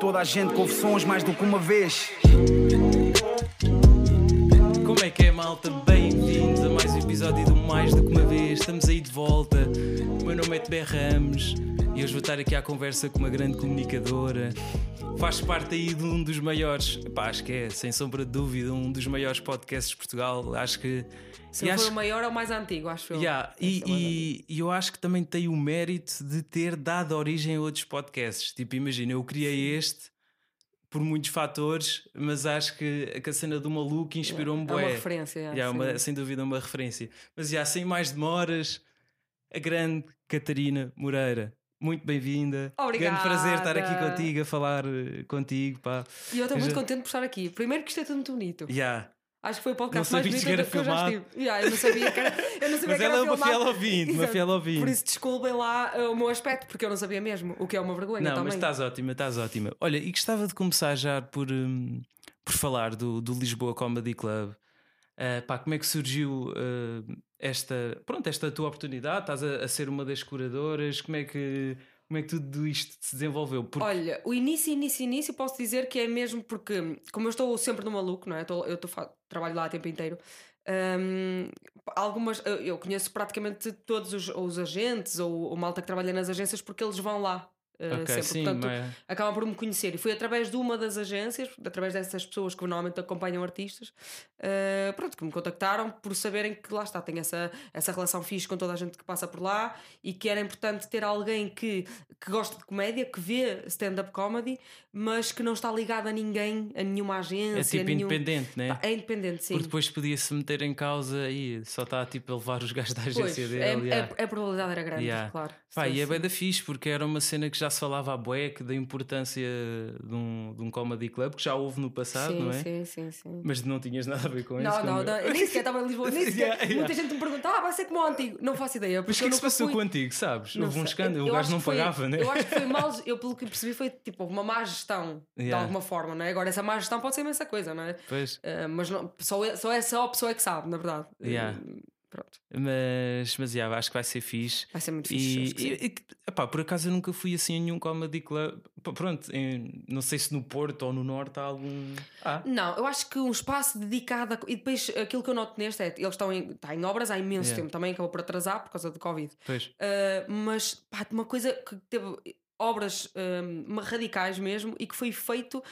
toda a gente sons mais do que uma vez. Como é que é, malta? Bem-vindos a mais um episódio do Mais do que uma vez. Estamos aí de volta. O meu nome é Tebé Ramos e hoje vou estar aqui à conversa com uma grande comunicadora. Faz parte aí de um dos maiores, epá, acho que é, sem sombra de dúvida, um dos maiores podcasts de Portugal. Acho que. Se não acho- for o maior, é o mais antigo, acho eu. Yeah, Esse e, é e- e eu acho que também tem o mérito de ter dado origem a outros podcasts. Tipo, imagina, eu criei este por muitos fatores, mas acho que a cena do maluco inspirou-me É uma referência. Já, sim. uma- sem dúvida uma referência. Mas já, sem mais demoras, a grande Catarina Moreira. Muito bem-vinda. Grande prazer estar aqui Obrigada. contigo, a falar eh, contigo. Pá. E eu estou muito já- contente por estar aqui. Primeiro que isto é tudo muito bonito. Já. Acho que foi o podcast mais bonito que era que eu já estive. Yeah, eu não sabia que era, eu não sabia Mas que ela era é uma fiel ouvinte, uma fiel ouvinte. Por isso desculpem lá uh, o meu aspecto, porque eu não sabia mesmo, o que é uma vergonha Não, também. mas estás ótima, estás ótima. Olha, e gostava de começar já por, hum, por falar do, do Lisboa Comedy Club. Ah, pá, como é que surgiu ah, esta, pronto, esta tua oportunidade? Estás a, a ser uma das curadoras? Como é que, como é que tudo isto se desenvolveu? Porque, Olha, o início, início, início, posso dizer que é mesmo porque, como eu estou sempre no maluco, não é? Estou- eu estou trabalho lá o tempo inteiro. hum, algumas, eu- eu conheço praticamente todos os, os agentes ou o malta que trabalha nas agências porque eles vão lá. Uh, ok, sempre. sim, Portanto, mas- acabam por me conhecer. E foi através de uma das agências, através dessas pessoas que normalmente acompanham artistas, uh, pronto, que me contactaram por saberem que lá está, tem essa, essa relação fixe com toda a gente que passa por lá e que era importante ter alguém que, que gosta de comédia, que vê stand-up comedy, mas que não está ligado a ninguém, a nenhuma é agência. tipo a nenhum... independente, né? É independente, sim. Porque depois podia-se meter em causa e só está tipo a levar os gajos da Pois, agência é, dele. é- yeah. a probabilidade era grande, Yeah. claro. Pá, Sim, e é bem da fixe porque era uma cena que já se falava à bué que da importância de um, de um comedy club que já houve no passado, sim, não é? sim, sim, sim. Mas não tinhas nada a ver com isso. Não, não, não, eu. nem sequer estava em Lisboa, nem sequer. Yeah, yeah. Muita gente me pergunta, ah, vai ser como o antigo. Não faço ideia. Mas o que é que se passou fui. contigo, sabes? Não Houve um sei. escândalo, Eu o gajo não foi- pagava, né? Eu acho que foi mal, eu pelo que percebi foi tipo uma má gestão de Yeah. alguma forma, não é? Agora essa má gestão pode ser imensa coisa, não é? Pois, Eh, mas não, só, é- só essa pessoa é que sabe, na verdade. Yeah. Eh, pronto, mas, mas yeah, acho que vai ser fixe. vai ser muito fixe. E, sim. e- e- epá, por acaso eu nunca fui assim a nenhum comedy club. Pronto, em- não sei se no Porto ou no Norte há algum. Ah, Não, eu acho que um espaço dedicado a... E depois aquilo que eu noto neste é eles estão em, está em obras há imenso Yeah. tempo também, acabou por atrasar por causa do Covid. pois. Uh, mas pá, uma coisa que teve obras um, radicais mesmo e que foi feito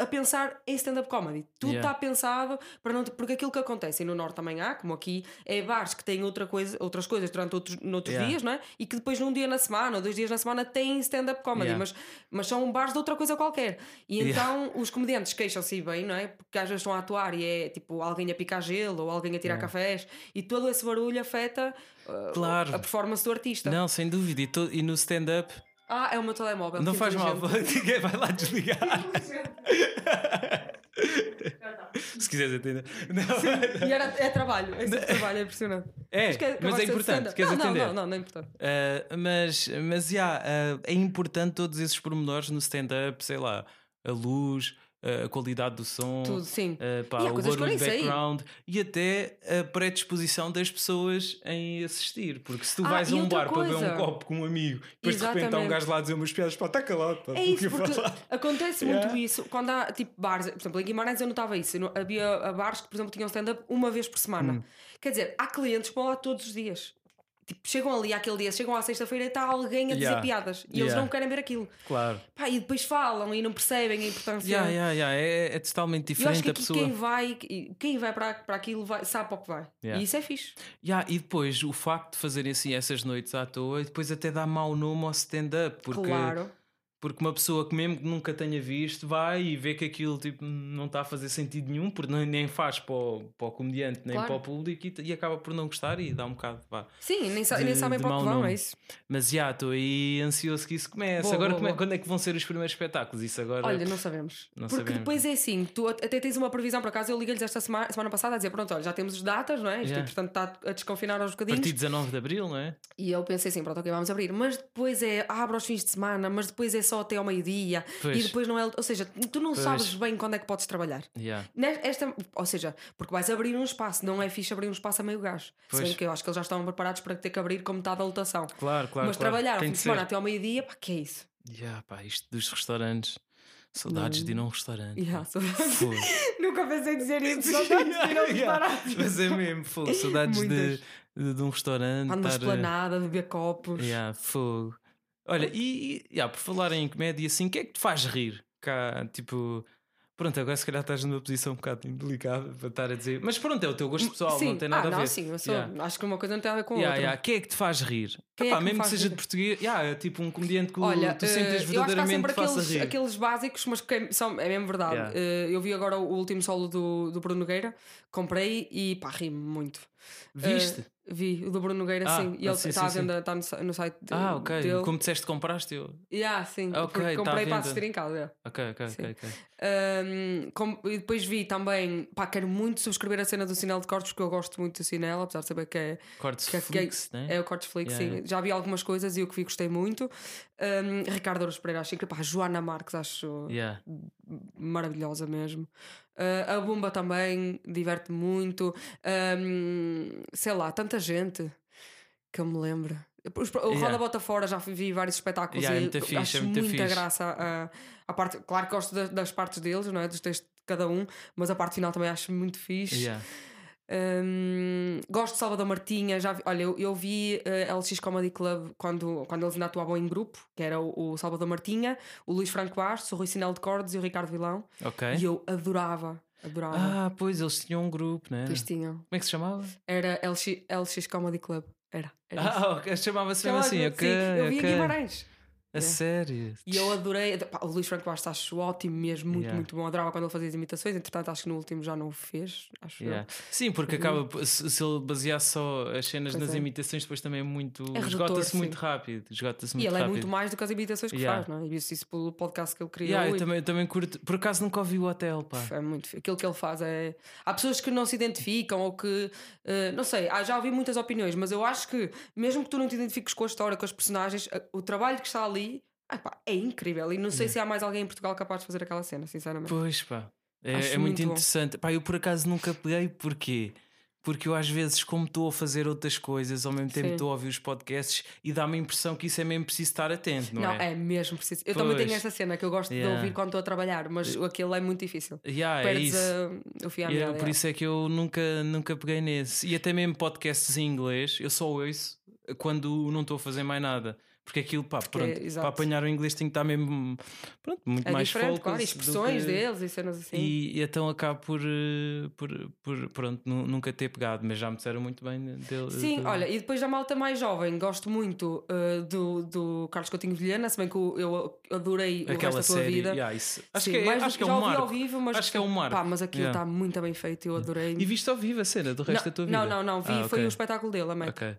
a pensar em stand-up comedy. Tudo Yeah. está pensado para não. Porque aquilo que acontece e no Norte também há, como aqui, é bares que têm outra coisa, outras coisas durante outros, noutros Yeah. dias, não é? E que depois num dia na semana ou dois dias na semana têm stand-up comedy, Yeah. mas, mas são bares de outra coisa qualquer. E então os comediantes queixam-se bem, não é? Porque às vezes estão a atuar e é tipo alguém a picar gelo ou alguém a tirar cafés e todo esse barulho afeta uh, Claro. a performance do artista. Não, sem dúvida. E, e no stand-up, Ah, é o meu telemóvel. não que faz mal, inteligente. vai lá desligar. se quiseres atender. Não. E era, é trabalho, é sempre trabalho, é impressionante. É, Mas, quer- mas é importante. Queres não, atender? Não, não, não, não é importante. Uh, mas, mas yeah, uh, é importante todos esses pormenores no stand-up, sei lá, a luz, a qualidade do som, Tudo, sim. uh, pá, E o barulho background e até a predisposição das pessoas em assistir. Porque se tu Ah, vais a um bar para beber um coisa. copo com um amigo, depois de repente há um Exatamente. gajo lá a dizer umas piadas, pá, está calado, pá, É isso, porque falar. acontece Yeah. muito isso quando há tipo bares, por exemplo, em Guimarães eu notava isso. Havia bares que, por exemplo, tinham stand-up uma vez por semana. Hum. Quer dizer, há clientes que vão lá todos os dias. Tipo, chegam ali àquele dia, chegam à sexta-feira e está alguém a dizer Yeah. piadas e eles Yeah. não querem ver aquilo. Claro. Pá, e depois falam e não percebem a importância. Yeah. É, é totalmente Eu acho diferente que a pessoa. quem vai, quem vai para, para aquilo vai, sabe para o que vai. E isso é fixe. E depois o facto de fazerem assim essas noites à toa e depois até dá mau nome ao stand-up. Porque Claro. Porque uma pessoa que mesmo que nunca tenha visto vai e vê que aquilo tipo, não está a fazer sentido nenhum, porque nem, faz para o, para o comediante, nem Claro. para o público e, e acaba por não gostar e dá um bocado. Vá. Sim, nem, sa- De- nem sabem para o que vão, nome. é isso. Mas já estou aí ansioso que isso comece. Boa, agora, boa, como é- boa. quando é que vão ser os primeiros espetáculos? Isso agora. Olha, não sabemos. Não Porque sabemos. depois é assim, tu até tens uma previsão, por acaso eu liguei-lhes esta semana, semana passada a dizer, pronto, olha, já temos as datas, não é? Isto, Yeah. portanto está a desconfinar aos a bocadinhos. partir de 19 de Abril, não é? E eu pensei assim, pronto, ok, vamos abrir. Mas depois é, abre aos fins de semana, mas depois é só até ao meio-dia. E depois não é. Ou seja, tu não Pois. sabes bem quando é que podes trabalhar. Yeah. Esta, ou seja, porque vais abrir um espaço, não é fixe abrir um espaço a meio gás. Se Pois. bem que eu acho que eles já estão preparados para ter que abrir com metade da lotação. Claro, claro. mas claro. trabalhar ao fim de de semana até ao meio-dia, pá, que é isso? Yeah, pá, isto dos restaurantes. Saudades de ir a um restaurante. Yeah, pá. saudades. Nunca pensei dizer isso. Saudades de ir ao Yeah. restaurante. Mas é mesmo, fogo. Saudades de, de, de um restaurante. Ando numa estar, eh, esplanada, beber copos. Yeah, fogo. Olha, e, e yeah, por falar em comédia, assim, o que é que te faz rir? Cá, tipo, pronto, agora se calhar estás numa posição um bocado delicada para estar a dizer, mas pronto, é o teu gosto pessoal, sim. não tem nada ah, a ver. sim, eu sou. Yeah. Acho que uma coisa não tem a ver com a Yeah, outra. yeah. Quem é que te faz rir? Quem é Epá, que me mesmo que seja rir? de português, yeah, é tipo um comediante que Olha, tu eh, sentes eu acho que há verdadeiramente sempre te faça aqueles, rir. aqueles básicos, mas que são, é mesmo verdade. Yeah. Eh, eu vi agora o último solo do, do Bruno Nogueira, comprei e pá, ri-me muito. Viste? Eh, vi o do Bruno Nogueira, Ah, sim. E ah, ele está à venda, está no, no site de- ah, ok. dele. Como disseste, compraste eu. Yeah, sim. Ok, porque tá comprei para venda. assistir em casa. yeah. Ok, ok, Sim. ok. ok. Um, com- e depois vi também, pá, quero muito subscrever a cena do sinal de cortes, porque eu gosto muito do sinal, apesar de saber que é, Cortes que é, Flix, que é, né? é o Cortes Flix, Yeah, sim. yeah. Já vi algumas coisas e o que vi gostei muito. Um, Ricardo Ouros Pereira, acho incrível. Pá, Joana Marques, acho maravilhosa mesmo. Uh, a Bumba também diverte muito. Um, sei lá, tanta gente que eu me lembro. O Yeah. Roda Bota Fora já vi vários espetáculos Yeah, é e muito fixe, acho é muita fixe. graça a, a parte. Claro que gosto das, das partes deles, não é? Dos textos de cada um, mas a parte final também acho muito fixe. Yeah. Um, gosto de Salvador Martinha. Já vi- olha, eu, eu vi uh, LX Comedy Club quando, quando eles ainda atuavam em grupo, que era o, o Salvador Martinha, o Luís Franco Bastos, o Rui Sinal de Cordes e o Ricardo Vilão. Ok. E eu adorava, adorava. Ah, pois eles tinham um grupo, né? Pois tinham. Como é que se chamava? Era LX, LX Comedy Club. Era. era. Ah, ok, chamava-se mesmo assim, Chamava-se ok. assim. Eu vi em ok. Guimarães. A sério. E eu adorei. pá, o Luís Franco Bastos acho ótimo mesmo, muito, Yeah. muito bom. Adorava quando ele fazia as imitações. Entretanto, acho que no último já não o fez. Acho. Yeah. Sim, porque acaba por- se, se ele baseasse só as cenas Pois nas é. imitações, depois também é muito. É Esgota-se muito rápido. Esgota-se E muito ele é rápido. muito mais do que as imitações que Yeah. faz, não é? E isso pelo podcast que ele criou. Yeah, eu e- também, eu também curto. Por acaso nunca ouvi o hotel, pá. É muito Aquilo que ele faz é. Há pessoas que não se identificam ou que. eh, não sei, já ouvi muitas opiniões, mas eu acho que, mesmo que tu não te identifiques com a história, com os personagens, a- o trabalho que está ali ah, pá, é incrível. E não sei se há mais alguém em Portugal capaz de fazer aquela cena, sinceramente. Pois, pá. É, é muito, muito interessante. Pá, eu por acaso nunca peguei, porquê? Porque eu às vezes, como estou a fazer outras coisas, ao mesmo tempo Sim. estou a ouvir os podcasts e dá-me a impressão que isso é mesmo preciso estar atento, não, Não, é? é mesmo preciso. Eu também Pois. tenho essa cena que eu gosto Yeah. de ouvir quando estou a trabalhar, mas aquilo é muito difícil. Yeah, é Perdes isso. a- o fio à meada. por é. isso é que eu nunca, nunca peguei nesse. E até mesmo podcasts em inglês, eu só ouço quando não estou a fazer mais nada. Porque aquilo, pá, pronto, exato. para apanhar o inglês tem que estar mesmo pronto, muito É mais focus claro, expressões que- deles e cenas assim. E, e então acabo por, eh, por, por pronto, nu- nunca ter pegado, mas já me disseram muito bem dele. Sim, dele. olha, e depois da malta mais jovem, gosto muito uh, do, do Carlos Coutinho Vilhena, se bem que eu, adorei o aquela resto da tua série. vida. yeah, isso. Acho, Sim, que é, mais acho que é já um ouvi marco. ao vivo, mas Acho que é um marco. Pá, mas aquilo Yeah. está muito bem feito, eu adorei. E viste ao vivo a cena do resto não, da tua vida? não, não, não, vi, Ah, foi ok. o espetáculo dele, a Mac. Ok.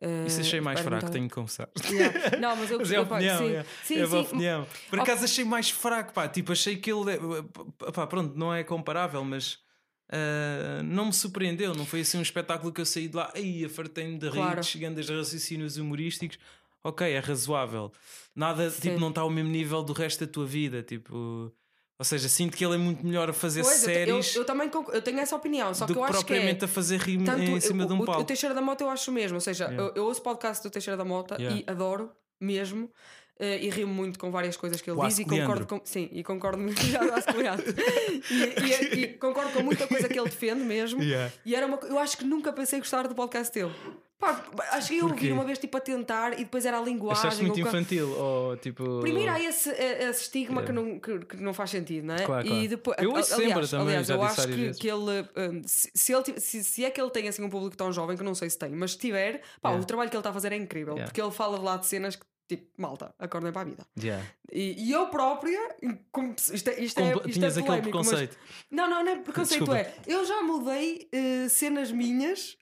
Uh, Isso achei mais espero fraco, tenho que confessar. Yeah. Não, mas eu Mas é pá, opinião, sim, é, sim, é sim. opinião. Por acaso achei mais fraco, pá. Tipo, achei que ele. é- Pá, pronto, não é comparável, mas. ah, não me surpreendeu, não foi assim um espetáculo que eu saí de lá, aí afartei-me de rir, Claro. chegando a raciocínios humorísticos. Ok, é razoável. Nada, Sim. tipo, não está ao mesmo nível do resto da tua vida. Tipo, ou seja, sinto que ele é muito melhor a fazer Pois, eu te- eu, séries eu também eu tenho essa opinião, só que eu acho que é, propriamente a fazer rir tanto em cima o, de um palco. O Teixeira da Mota eu acho mesmo, ou seja, Yeah. eu, eu ouço podcast do Teixeira da Mota Yeah. e adoro mesmo. eh, e rio muito com várias coisas que ele diz e concordo com sim e concordo muito já e, e- e concordo com muita coisa que ele defende mesmo Yeah. e era uma, eu acho que nunca pensei gostar do podcast dele Pá, acho que eu ouvi uma vez tipo a tentar e depois era a linguagem Achaste muito o ca- infantil? Ou tipo. Primeiro há esse, eh, esse estigma Yeah. que, não, que, que não faz sentido, não é? Claro, E claro. depois, Eu ouço aliás, sempre também, aliás, já eu acho que, que ele, um, se, se, ele se, se é que ele tem assim um público tão jovem, que não sei se tem, mas se tiver, pá, Yeah. o trabalho que ele está a fazer é incrível, Yeah. porque ele fala lá de cenas que tipo, malta, acordem para a vida. Yeah. E, e eu própria, como- isto é, isto é, isto Tinhas é aquele polémico, mas- preconceito. não, não, não é preconceito, Desculpa. é. Eu já mudei eh, cenas minhas,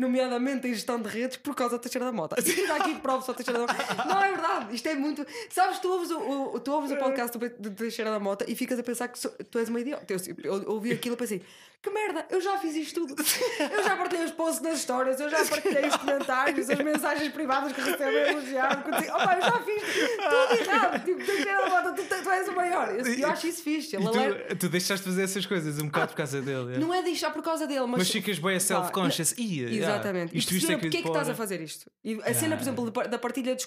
nomeadamente em gestão de redes, por causa da Teixeira da Mota. Se tiver aqui provas só Teixeira da Mota. Não, é verdade. Isto é muito. Sabes, tu ouves o, o- tu ouves o podcast do, Teixeira da Mota e ficas a pensar que sou- tu és uma idiota. Eu, eu ouvi aquilo e pensei. Que merda, eu já fiz isto tudo. Eu já partilhei os posts nas histórias, eu já partilhei os comentários, as mensagens privadas que recebo a elogiar. Opa, eu já fiz tudo errado. Tipo, tu, tu, tu, tu és o maior. Eu, eu acho isso fixe. E leva- tu, tu deixaste de fazer essas coisas um bocado por causa dele. é. Não é deixar por causa dele, mas. Mas ficas bem self-conscious. Ia, yeah, Exatamente. Isto, e isto é perceber porque é que estás a fazer isto. E a cena, por exemplo, da partilha dos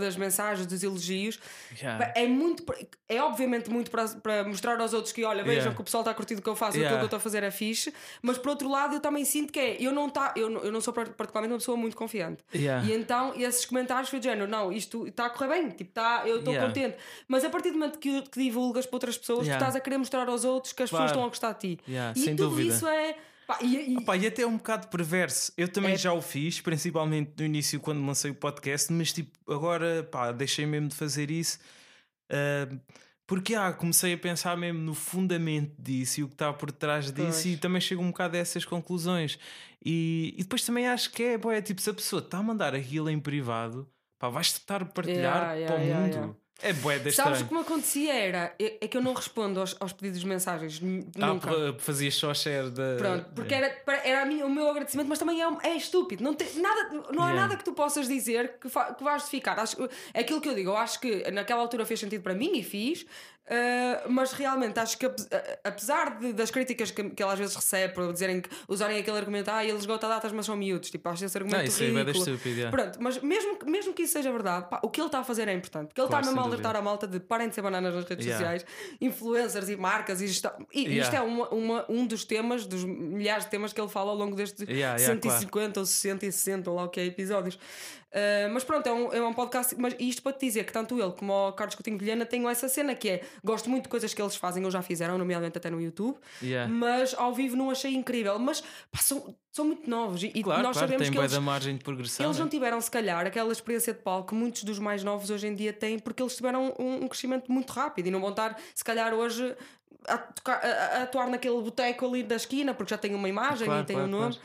das mensagens, dos elogios, Yeah. é muito. É obviamente muito para, para mostrar aos outros que, olha, vejam Yeah. que o pessoal está curtindo o que eu faço, Yeah. aquilo que eu estou a fazer é fixe, mas por outro lado eu também sinto que é, eu não, tá, eu, não- eu não sou par- particularmente uma pessoa muito confiante. Yeah. E então esses comentários foi de género, não, isto está a correr bem, tipo, tá, eu estou Yeah. contente. Mas a partir do momento que, que divulgas para outras pessoas, Yeah. tu estás a querer mostrar aos outros que as Claro. pessoas estão a gostar de ti. Yeah, e sem tudo dúvida. isso é. pá, e- e- Pá, e até é um bocado perverso. Eu também É. já o fiz, principalmente no início quando lancei o podcast, mas tipo, agora pá, deixei mesmo de fazer isso. ah, porque ah, comecei a pensar mesmo no fundamento disso e o que está por trás disso, Pois. e também chego um bocado a essas conclusões. E, e depois também acho que é, boé, tipo, se a pessoa está a mandar aquilo em privado, pá, vais estar a partilhar Yeah, yeah, para o yeah, mundo. É boé, da Sabes estranho. como acontecia era? É é que eu não respondo aos, aos pedidos de mensagens. Ah, Nunca. pa- fazias só share da. Pronto, porque era, para- era a minha- o meu agradecimento, mas também é, um- é estúpido. Não, tem, nada, não há Yeah. nada que tu possas dizer que, fa, que vais justificar. Acho, que- é aquilo que eu digo. Eu acho que naquela altura fez sentido para mim e fiz, ah, mas realmente acho que apesar de- das críticas que, que ela às vezes recebe por dizerem que usarem aquele argumento, ah, eles esgotam datas, mas são miúdos. Tipo, acho esse argumento Não, isso é ridículo. estúpido, yeah. Pronto, mas mesmo, que- mesmo que isso seja verdade, pá, o que ele está a fazer é importante. Porque ele Claro, está mesmo a alertar a malta de parem de ser bananas nas redes Yeah. sociais, influencers e marcas, e, isto, e Yeah. isto é uma, uma- um dos temas, dos milhares de temas que ele fala ao longo destes Yeah, yeah, 150 ou 60 e 60, ou lá o que é episódios. Uh, mas pronto, é um, é um podcast. Mas isto para te dizer que tanto ele como o Carlos Coutinho Vilhena tenho essa cena que é gosto muito de coisas que eles fazem ou já fizeram, nomeadamente até no YouTube, Yeah. mas ao vivo não achei incrível. Mas pá, são, são muito novos e, Claro, nós claro, sabemos que eles, da margem de progressão. eles né? não tiveram, se calhar, aquela experiência de palco que muitos dos mais novos hoje em dia têm, porque eles tiveram um, um crescimento muito rápido e não vão estar, se calhar, hoje a, tocar- a- a atuar naquele boteco ali da esquina, porque já tem uma imagem Claro, e tem um nome.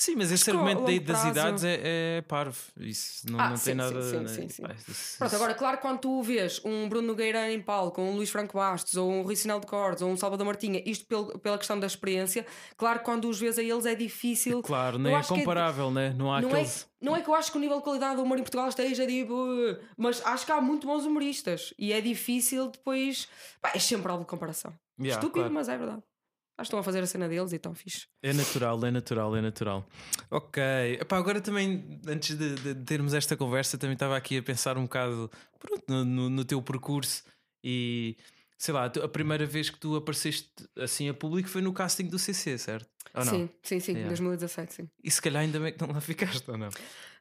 Claro. Sim, mas esse argumento daí das idades é, é parvo. Isso não, Ah, não sim, tem nada. sim, sim, né? sim, isso- Pronto, agora, claro, quando tu vês um Bruno Nogueira em palco, um Luís Franco Bastos, ou um Rui Sinal de Cordes, ou um Salvador Martinha, isto pelo- pela questão da experiência, claro, quando os vês a eles é difícil. Claro, Eu nem é que comparável, né? Não há Não é, aqueles. não é que eu acho que o nível de qualidade do humor em Portugal esteja tipo. Mas acho que há muito bons humoristas e é difícil depois. Pá, é sempre algo de comparação. Yeah, Estúpido, claro. mas é verdade. Acho que estão a fazer a cena deles e estão fixe. É natural, é natural, é natural. Ok. Epá, agora também, antes de, de termos esta conversa, também estava aqui a pensar um bocado pronto, no, no- no teu percurso e sei lá, a primeira vez que tu apareceste assim a público foi no casting do CC, certo? Ou não? Sim, sim, sim, Yeah. 2017, sim. E se calhar ainda bem que não lá ficaste, ou não?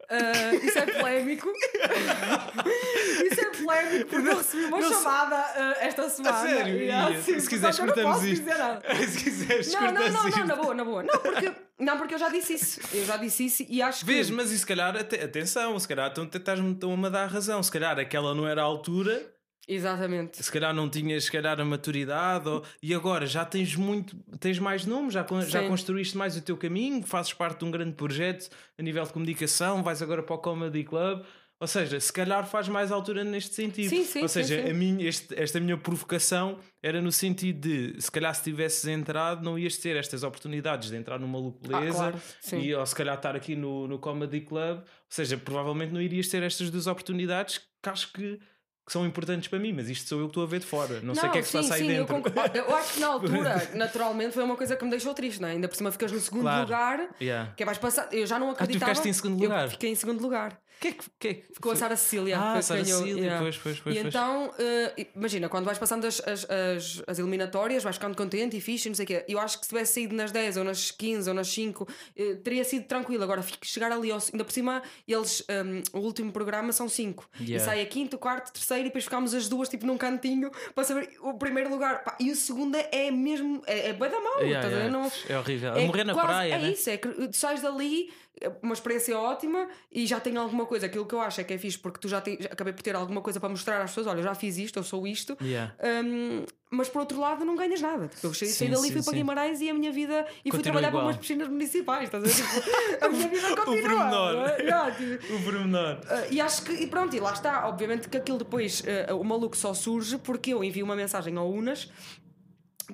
Ah, isso é polémico. isso é polémico porque eu recebi uma não chamada ah, esta semana. A sério? E, ah, Ia, sim, se quiseres, não cortamos isto. se quiseres, Não, não, não, não, na boa, na boa. Não, porque, não, porque eu já disse isso. Eu já disse isso e acho que. Vês, mas e se calhar, ate- atenção, se calhar estão-me a dar razão. Se calhar aquela não era a altura, Exatamente. se calhar não tinhas se calhar a maturidade, ou- e agora já tens muito, tens mais nomes, já, já construíste mais o teu caminho, fazes parte de um grande projeto a nível de comunicação, vais agora para o Comedy Club. Ou seja, se calhar faz mais altura neste sentido. Sim, sim, Ou seja, sim. A minha, este- esta minha provocação era no sentido de se calhar se tivesses entrado, não ias ter estas oportunidades de entrar numa Maluco Beleza Ah, claro, e ou se calhar estar aqui no, no Comedy Club. Ou seja, provavelmente não irias ter estas duas oportunidades que acho que, que são importantes para mim, mas isto sou eu que estou a ver de fora. Não, sei o que é que se sim, passa aí sim, dentro. Eu, concordo. eu acho que na altura, naturalmente, foi uma coisa que me deixou triste, não é? Ainda por cima ficas no segundo Claro. lugar. Yeah. Que é mais passar. Eu já não acreditava. ficaste em segundo Eu lugar? fiquei em segundo lugar. Que é que, que é que Ficou a? Sara Cecília. Ah, Sara Cecília, yeah. pois, pois, pois, E pois. então, eh, imagina, quando vais passando as, as, as, as eliminatórias, vais ficando contente e fixe, e não sei o quê. Eu acho que se tivesse saído nas 10 ou nas 15 ou nas 5, eh, teria sido tranquilo. Agora, chegar ali, ao, ainda por cima, eles, ehm, o último programa são 5. E Yeah. sai a quinto, quarto, terceiro, e depois ficámos as duas, tipo, num cantinho, para saber o primeiro lugar. Pá, e o segundo é mesmo. É, é bué da mão, Yeah, ver? yeah. Não- É horrível. A morrer na quase- praia, É né? isso, é que tu sais dali, é uma experiência ótima e já tenho alguma coisa. Aquilo que eu acho é que é fixe porque tu já, te, já acabei por ter alguma coisa para mostrar às pessoas: olha, eu já fiz isto, eu sou isto. Yeah. Hum, mas por outro lado, não ganhas nada. Tipo, eu saí, dali, sim, fui para. Guimarães e a minha vida. E fui Continua trabalhar igual. para umas piscinas municipais. Estás a ver? Tipo, a minha vida continua. pormenor. não é? Yeah, tipo, O pormenor. Uh, e acho que, e pronto, e lá está. Obviamente que aquilo depois, uh, o maluco só surge porque eu envio uma mensagem ao Unas.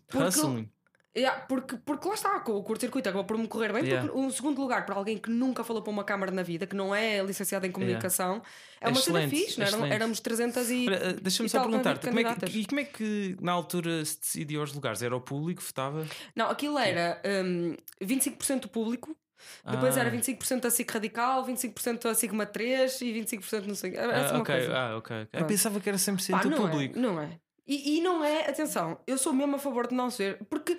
porque-. Yeah, porque, porque lá está, o curto-circuito acabou por me correr bem. Yeah. Porque um segundo lugar, para alguém que nunca falou para uma câmara na vida, que não é licenciado em comunicação, é uma cena Excelente, fixe, não é? Excelente. éramos 300 e. Eh, Deixa-me só perguntar-te, como é que, e como é que na altura se decidiu os lugares? Era o público votava? Não, aquilo era hum, 25% do público, depois Ah. era 25% da SIC Radical, 25% da Sigma 3 e 25% não sei. Era Ah, essa uma ok, coisa. ah, ok. Pensava que era 100% Pá, não público. É, não é. E, e não é, atenção, eu sou mesmo a favor de não ser, porque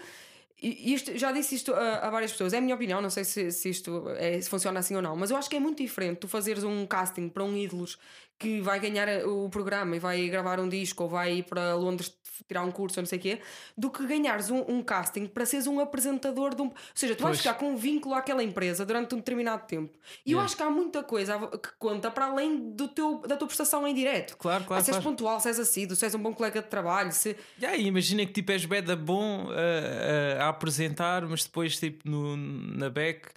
isto, já disse isto a, a várias pessoas, é a minha opinião, não sei se, se isto é, se funciona assim ou não, mas eu acho que é muito diferente tu fazeres um casting para um ídolos que vai ganhar o programa e vai gravar um disco ou vai ir para Londres tirar um curso ou não sei o quê, do que ganhares um, um casting para seres um apresentador de um. Ou seja, tu vais Pois. ficar com um vínculo àquela empresa durante um determinado tempo. E eu acho que há muita coisa que conta para além do teu, da tua prestação em direto. Claro, claro, Ah, se és claro. pontual, se és assíduo, se és um bom colega de trabalho, se. E imagina que tipo és beda bom a, a- a apresentar, mas depois tipo no, na back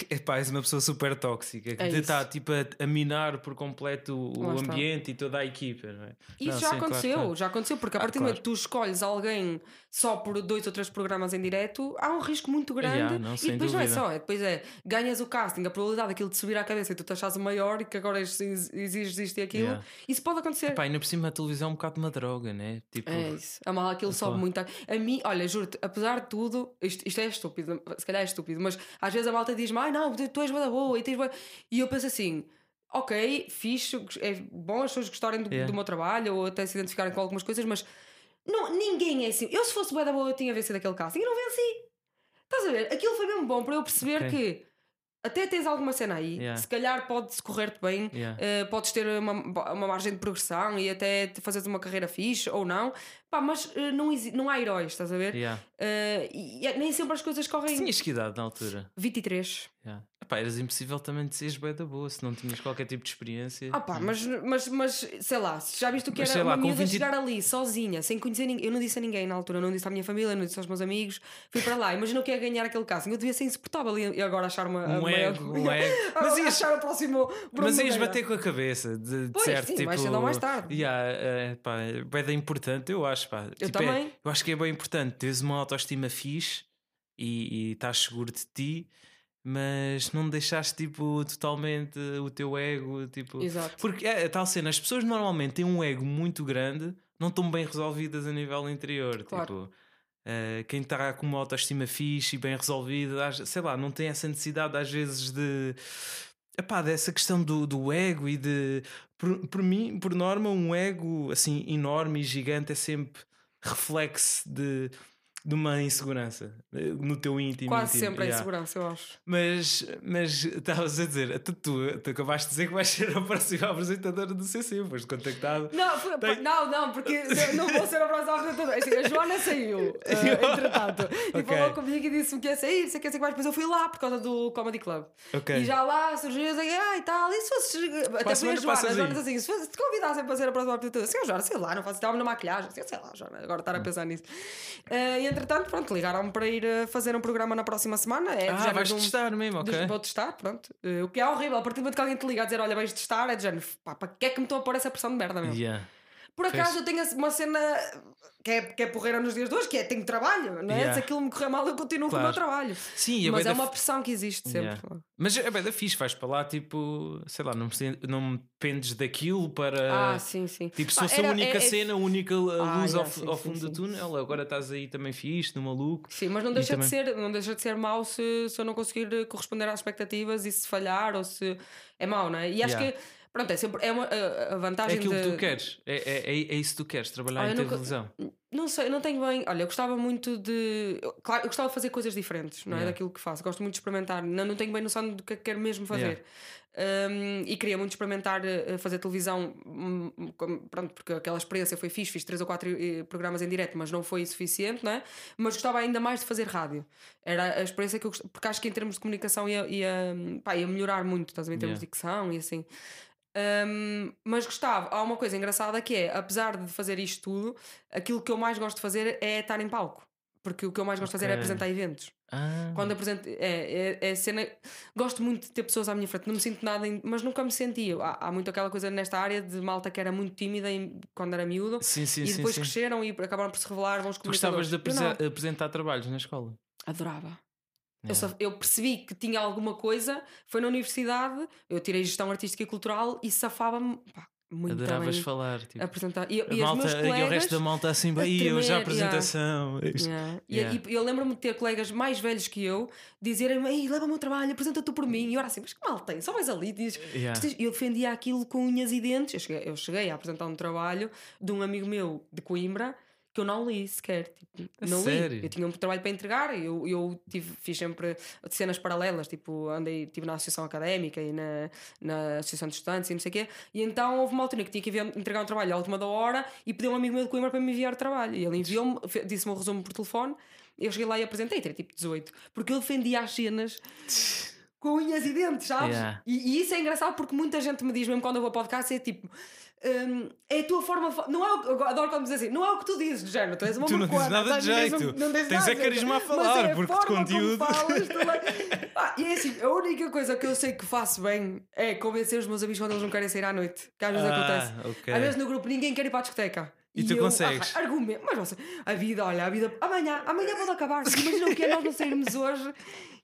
epá, és uma pessoa super tóxica que É está tipo a, a minar por completo o Lá está. ambiente e toda a equipa. Não é? Isso Não, já sim, claro, aconteceu, claro. já aconteceu, porque a Ah, partir do momento claro. que tu escolhes alguém só por dois ou três programas em direto, há um risco muito grande. Yeah, não, e depois não é dúvida. só, é, depois é ganhas o casting, a probabilidade daquilo te subir à cabeça e tu te achas o maior e que agora ex- exiges isto e aquilo. Yeah. Isso pode acontecer. Epá, ainda por cima a televisão é um bocado uma droga, né? Tipo, É isso. A mal aquilo sobe Epá. muito. A a mim, olha, juro-te, apesar de tudo, isto, isto é estúpido, se calhar é estúpido, mas às vezes a malta diz-me, ai não, tu és boa da boa e tens bué-" E eu penso assim. Ok, fixe, é bom as pessoas gostarem do, Yeah. do meu trabalho ou até se identificarem com algumas coisas, mas não, ninguém é assim. Eu, se fosse boa da boa, eu tinha vencido aquele casting e não venci. Estás a ver? Aquilo foi mesmo bom para eu perceber Ok. que até tens alguma cena aí, Yeah. se calhar pode-se correr-te bem, Yeah. eh, podes ter uma, uma margem de progressão e até te fazeres uma carreira fixe ou não, pá, mas eh, não, não há heróis, estás a ver? yeah. Eh, e, e nem sempre as coisas correm. Tinhas que idade na altura? 23. Yeah. Epá, eras impossível também de seres bem da boa se não tinhas qualquer tipo de experiência. Ah pá, mas, mas, mas sei lá, se já viste o que Mas era lá, uma miúda 20 chegar ali sozinha, sem conhecer ninguém. Eu não disse a ninguém na altura, não disse à minha família, não disse aos meus amigos. Fui para lá, imagina o que é ganhar aquele casting. Eu devia ser insuportável e e agora achar uma. Um maior- ego, um ego. Mas ias- achar o próximo. Mas ias bater com a cabeça, de, de Pois, certo, sim, tipo. mais cedo ou mais tarde. Yeah, é, pá, é bem importante, eu acho. Pá. Eu Tipo, é- também. eu acho que é bem importante teres uma autoestima fixe e, e estás seguro de ti, mas não deixaste tipo totalmente o teu ego, tipo. Exato. Porque é a tal cena, as pessoas normalmente têm um ego muito grande, não estão bem resolvidas a nível interior. Claro. Tipo, eh, quem está com uma autoestima fixe e bem resolvida, sei lá, não tem essa necessidade às vezes de. Epá, dessa questão do, do ego e de. Por, por mim, por norma, um ego assim enorme e gigante é sempre reflexo de, de uma insegurança eh, no teu íntimo. Quase íntimo, sempre a yeah. insegurança, eu acho. Mas, mas estavas a dizer, tu, tu, tu acabaste de dizer que vais ser a próxima apresentadora do CC, foste contactado. Não, foi- Tem- não, não, porque não vou ser a próxima apresentadora. Assim, a Joana saiu, eh, entretanto, e Ok. falou comigo e disse-me que ia sair, sei que sei que mais. Depois eu fui lá por causa do Comedy Club. Ok. E já lá surgiu, eu sei, ah, e tal, e se fosse. Até foi a Joana, a Joana assim: se, fosse, te convidassem para ser a próxima apresentadora, assim, Joana, sei lá, não faço, estava na maquilhagem, sei lá, Joana, agora estar a Hum. pensar nisso. Eh, e entretanto, pronto, ligaram-me para ir eh, fazer um programa na próxima semana. É, Ah, vais um- testar mesmo, ok. Vou testar, pronto. Eh, o que é horrível, a partir do momento que alguém te liga a dizer, olha, vais testar, é de género, pá, para que é que me estão a pôr essa pressão de merda mesmo? Yeah. Por acaso Fez. eu tenho uma cena que é, que é porreira nos dias de hoje, que é tenho trabalho, não é? Yeah. Se aquilo me correr mal, eu continuo com o meu Claro. trabalho. Sim, a Mas é da uma pressão que existe sempre. Yeah. Mas é bem da fixe, vais para lá, tipo, sei lá, não, me- não dependes daquilo para. Ah, sim, sim. Tipo, se fosse a era- única é- é- cena, a única Ah, luz ao, yeah, f- sim, ao fundo sim. do túnel, agora estás aí também fixe, no maluco. Sim, mas não E deixa, de também- ser, não deixa de ser mau se, se eu não conseguir corresponder às expectativas e se falhar ou se é mau, não é? E acho que, pronto, é sempre é uma, a, a É vantagem aquilo de... que tu queres, é, é, é, é isso que tu queres, trabalhar Ah, em televisão. Não sei, não tenho bem. Olha, eu gostava muito de. Claro, eu gostava de fazer coisas diferentes, não é? Yeah. Daquilo que faço. Gosto muito de experimentar. Não, não tenho bem noção do que é que quero mesmo fazer. Yeah. Um, e queria muito experimentar eh, fazer televisão, hum, como- pronto, porque aquela experiência foi fixe, fiz três ou quatro eh, programas em direto, mas não foi suficiente, não é? Mas gostava ainda mais de fazer rádio. Era a experiência que eu gostava, porque acho que em termos de comunicação ia, ia, pá, ia melhorar muito, estás a ver? Em termos Yeah. de dicção e assim. Um, mas gostava, há uma coisa engraçada que é, apesar de fazer isto tudo, aquilo que eu mais gosto de fazer é estar em palco. porque o que eu mais gosto de fazer é apresentar eventos. Ah, Quando apresento, é, é, é cena. Gosto muito de ter pessoas à minha frente, não me sinto nada, mas nunca me senti. Há, há muito aquela coisa nesta área de malta que era muito tímida em- quando era miúdo sim, sim, e depois sim. cresceram e acabaram por se revelar bons Tu gostavas de apresentar trabalhos na escola? Adorava. Eu, Yeah. só- eu percebi que tinha alguma coisa, foi na universidade, eu tirei gestão artística e cultural e safava-me muito Adoravas bem falar. Tipo, apresentar. E, e malta, colegas. e o resto da malta assim, bem, eu já a yeah. apresentação. Yeah. E- Yeah. E, eu lembro-me de ter colegas mais velhos que eu dizerem-me: Ei, leva o meu trabalho, apresenta-te por mim. E eu era assim: Mas que mal tem? Só vais ali. Diz, Yeah. "Tu tens-" E eu defendia aquilo com unhas e dentes. Eu cheguei, eu cheguei a apresentar um trabalho de um amigo meu de Coimbra que eu não li sequer. Tipo, não sério? li. Eu tinha um trabalho para entregar. Eu, eu tive, fiz sempre cenas paralelas. Tipo, andei tive na associação académica e na, na associação de estudantes e não sei o quê. E então houve uma altura que tinha que entregar um trabalho à última da hora e pediu um amigo meu de Coimbra para me enviar o trabalho. E ele enviou-me, disse-me um resumo por telefone. Eu cheguei lá e apresentei, teria tipo 18. Porque eu defendia as cenas com unhas e dentes, sabes? Yeah. E, e isso é engraçado porque muita gente me diz, mesmo quando eu vou a podcast, é tipo. Hum, é a tua forma. Não é o, eu adoro quando me dizem assim, não é o que tu dizes, de género, tu és uma Tu não dizes nada de jeito. um- não tens Tens nada é carisma a Mas falar, é a porque de conteúdo- falas, Pá, e é assim, a única coisa que eu sei que faço bem é convencer os meus amigos quando eles não querem sair à noite. Que às vezes acontece. Ah, ok. Às vezes no grupo ninguém quer ir para a discoteca. E tu eu, consegues? ah, argumento, mas você, a vida, olha, a vida, amanhã, amanhã pode acabar. Imagina o que é nós não sairmos hoje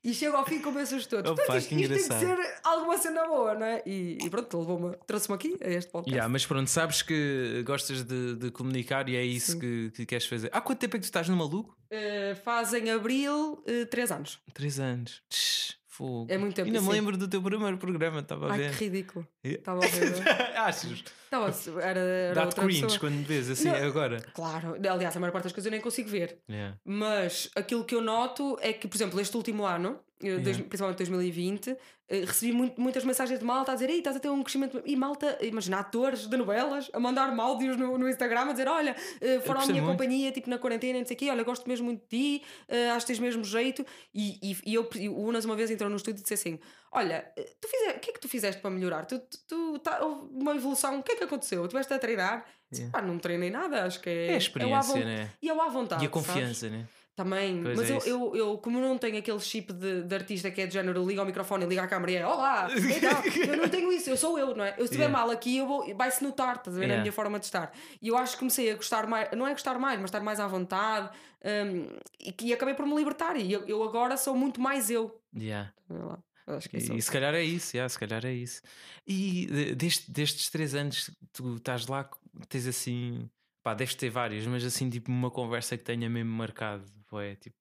e chego ao fim e convenço-os todos. Opa, Portanto, isto, isto tem que ser alguma cena boa, não é? E, e pronto, levou-me, trouxe-me aqui a este podcast. Yeah, mas pronto, sabes que gostas de, de comunicar e é isso que, que queres fazer. Há quanto tempo é que tu estás no maluco? Eh, faz em abril uh, 3 anos. Três anos. Tch, fogo. É muito tempo, Ainda me sim. lembro do teu primeiro programa, estava a Ai, ver. que ridículo. Estava a ver. Achas? Estava, era, era Dá-te cringe pessoa. quando me vês assim Não. agora. Claro, aliás, a maior parte das coisas eu nem consigo ver. Yeah. Mas aquilo que eu noto é que, por exemplo, este último ano, eu, dois- principalmente 2020, eh, recebi muito- muitas mensagens de malta a dizer: Ei, estás a ter um crescimento. E malta, imagina, atores de novelas a mandar-me áudios no, no Instagram a dizer: Olha, eh, foram à minha muito. companhia, tipo na quarentena, não sei o quê, olha, gosto mesmo muito de ti, eh, acho que tens mesmo jeito. E, e, e eu, e o Unas uma vez entrou no estúdio e disse assim: Olha, eh, tu fize, o que é que tu fizeste para melhorar? Tu, tu, tu tá, houve uma evolução, o que é que aconteceu? Tu estiveste a treinar? Yeah. Pá, não treinei nada, acho que é. É a à experiência, von- né? E eu à vontade. E a sabes? confiança, né? Também, Pois mas é eu, eu, eu, como não tenho aquele chip de, de artista que é de género, liga ao microfone, liga à câmera e é Olá! Então, eu não tenho isso, eu sou eu, não é? Eu se estiver Yeah. mal aqui, eu vou, vai-se notar, estás a ver? Na Yeah. minha forma de estar. E eu acho que comecei a gostar mais, não é gostar mais, mas estar mais à vontade hum, e, que- e acabei por me libertar. E eu, eu agora sou muito mais eu. Yeah. Acho que é E, se calhar é isso, yeah, se calhar é isso. E de- deste, destes três anos tu estás lá, tens assim, pá, deves ter vários, mas assim, tipo, uma conversa que tenha mesmo marcado, é tipo,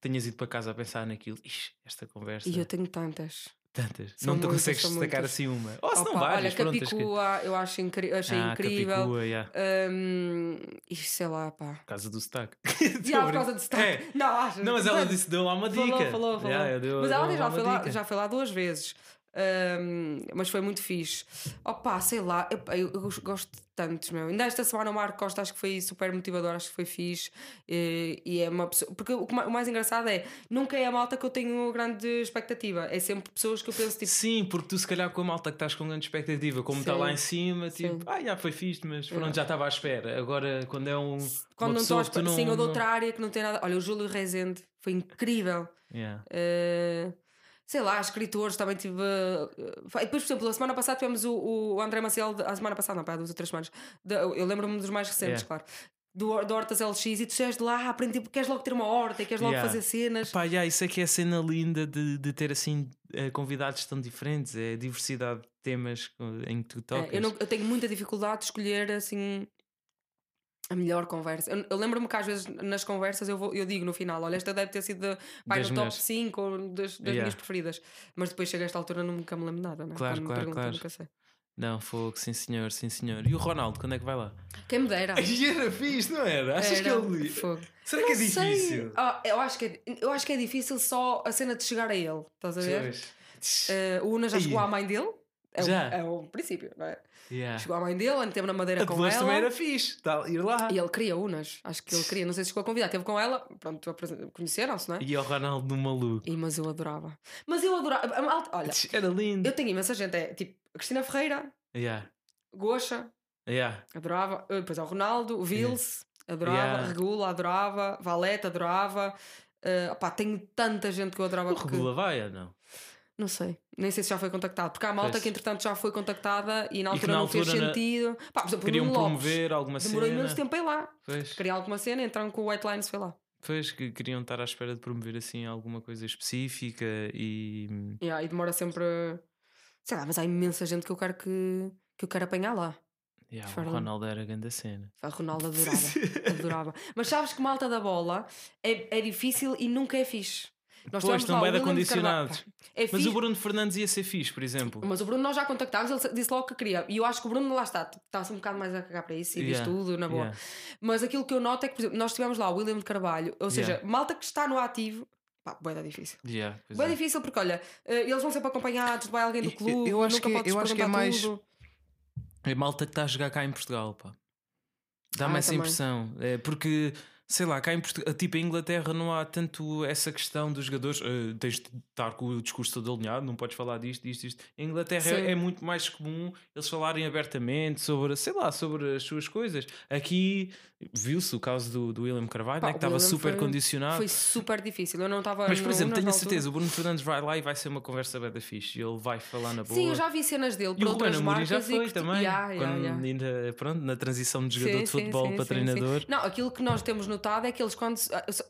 tenhas ido para casa a pensar naquilo, Ixi, esta conversa, E eu tenho tantas. tantas, são não te muitas, consegues destacar muitas. assim uma, ou se não várias, olha, pronto, as que- Capicua, eu acho incri achei Ah, incrível. Capicua, yeah, Hum, e sei lá, pá. por causa do sotaque. Já por causa de sotaque. É. Não, acho. Não, mas ela disse, deu lá uma dica. Falou, falou, falou. Yeah, mas ela já foi, lá, já foi lá duas vezes. Ahm, mas foi muito fixe. Opa, sei lá, eu, eu- eu gosto de tantos, meu. Ainda esta semana o Marco Costa acho que foi super motivador, acho que foi fixe. E, e é uma pessoa. Porque o, o mais engraçado é, nunca é a malta que eu tenho grande expectativa. É sempre pessoas que eu penso tipo. Sim, porque tu se calhar com a malta que estás com grande expectativa, como está lá em cima, tipo, Sim. ah, já foi fixe, mas pronto, Yeah. já estava à espera. Agora, quando é um. Quando não estou à espera. Sim, ou de outra área que não tem nada. Olha, o Júlio Rezende foi incrível. Yeah. Uh, sei lá, escritores também tive. uh, uh, e depois, por exemplo, a semana passada tivemos o, o André Maciel, a semana passada, não, pá, duas ou três semanas. De- eu lembro-me dos mais recentes, Yeah. claro. Do, do Hortas LX e tu saís de lá, aprendi, queres logo ter uma horta e queres logo Yeah. fazer cenas. Pá, yeah, isso é que é a cena linda de, de ter assim eh, convidados tão diferentes, é a diversidade de temas co- em que tu É, tocas. eu, não- eu tenho muita dificuldade de escolher assim. A melhor conversa. Eu, eu lembro-me que às vezes nas conversas eu, vou, eu digo no final: olha, esta deve ter sido vai Das no top melhores. 5 ou das, das Yeah. minhas preferidas. Mas depois chega a esta altura nunca me lembro nada, né? Claro, claro, claro. nunca sei. Não, fogo, sim senhor, sim senhor. E o Ronaldo, quando é que vai lá? Quem me dera. Era fixe, não era? Achas Era que ele. fogo. Será Não que é difícil? Ah, eu, acho que é, eu acho que é difícil só a cena de chegar a ele. Estás a ver? Eh, o Una já chegou à mãe dele. É, Já? O, é o princípio, não é? Yeah. Chegou à mãe dele, andeve na madeira A com ela. também era fixe, tá, ir lá. E ele queria Unas. Acho que ele queria. Não sei se chegou a convidar. Teve com ela. Pronto, conheceram-se, não é? E o Ronaldo no maluco. E, mas eu adorava. Mas eu adorava. a Olha, Era lindo. eu tenho imensa gente. É tipo a Cristina Ferreira, Yeah. Goxa, Yeah. adorava. Eh, Depois é o Ronaldo, o Vils. Adorava. Yeah. Regula, adorava. Valete, adorava. Uh, opá, tenho tanta gente que eu adorava O porque. Regula vai ou não? Não sei, nem sei se já foi contactado. Porque há malta Pois. que entretanto já foi contactada e na E que altura na não fez altura na- sentido. Pá, por exemplo, Queriam promover alguma demorou cena. imenso tempo a ir lá. Pois, Queria alguma cena, entraram com o White Lines, foi lá. pois, que queriam estar à espera de promover assim alguma coisa específica e. Yeah, e demora sempre. Sei lá, mas há imensa gente que eu quero que, que eu quero apanhar lá. Yeah, o. Ronaldo era grande a cena. A Ronaldo adorava. adorava. Mas sabes que malta da bola é, é difícil e nunca é fixe. Nós Pois, estão lá bué o de William de Carvalho. condicionados. É Mas o Bruno Fernandes ia ser fixe, por exemplo. Mas o Bruno nós já contactámos, ele disse logo que queria. E eu acho que o Bruno lá está, está-se um bocado mais a cagar para isso e Yeah, diz tudo, na boa. yeah. Mas aquilo que eu noto é que, por exemplo, nós tivemos lá o William de Carvalho, ou seja, Yeah. malta que está no ativo, pá, bué da difícil. Yeah, Bué é. difícil porque, olha, eh, eles vão sempre acompanhados, vai alguém do Eu- clube, eu acho nunca que é- podes eu acho que é mais- tudo. É malta que está a jogar cá em Portugal, pá. Dá-me Ah, essa também. impressão. É porque, sei lá, cá em Portugal, tipo, em Inglaterra não há tanto essa questão dos jogadores. eh, tens de estar com o discurso todo alinhado, não podes falar disto, disto, isto. Em Inglaterra é, é muito mais comum eles falarem abertamente sobre, sei lá, sobre as suas coisas. Aqui viu-se o caso do, do William Carvalho, Pá, né, que estava super foi- condicionado. Foi super difícil. Eu não estava. Mas, por no exemplo, tenho a altura. certeza, o Bruno Fernandes vai lá e vai ser uma conversa bem da fixe. Ele vai falar na boa. Sim, eu já vi cenas dele E o Ruben Amorim já foi também. Yeah, yeah, quando yeah. ainda, pronto, na transição de jogador Sim, de futebol sim, para sim, treinador. Não, aquilo que nós temos notado é que eles, quando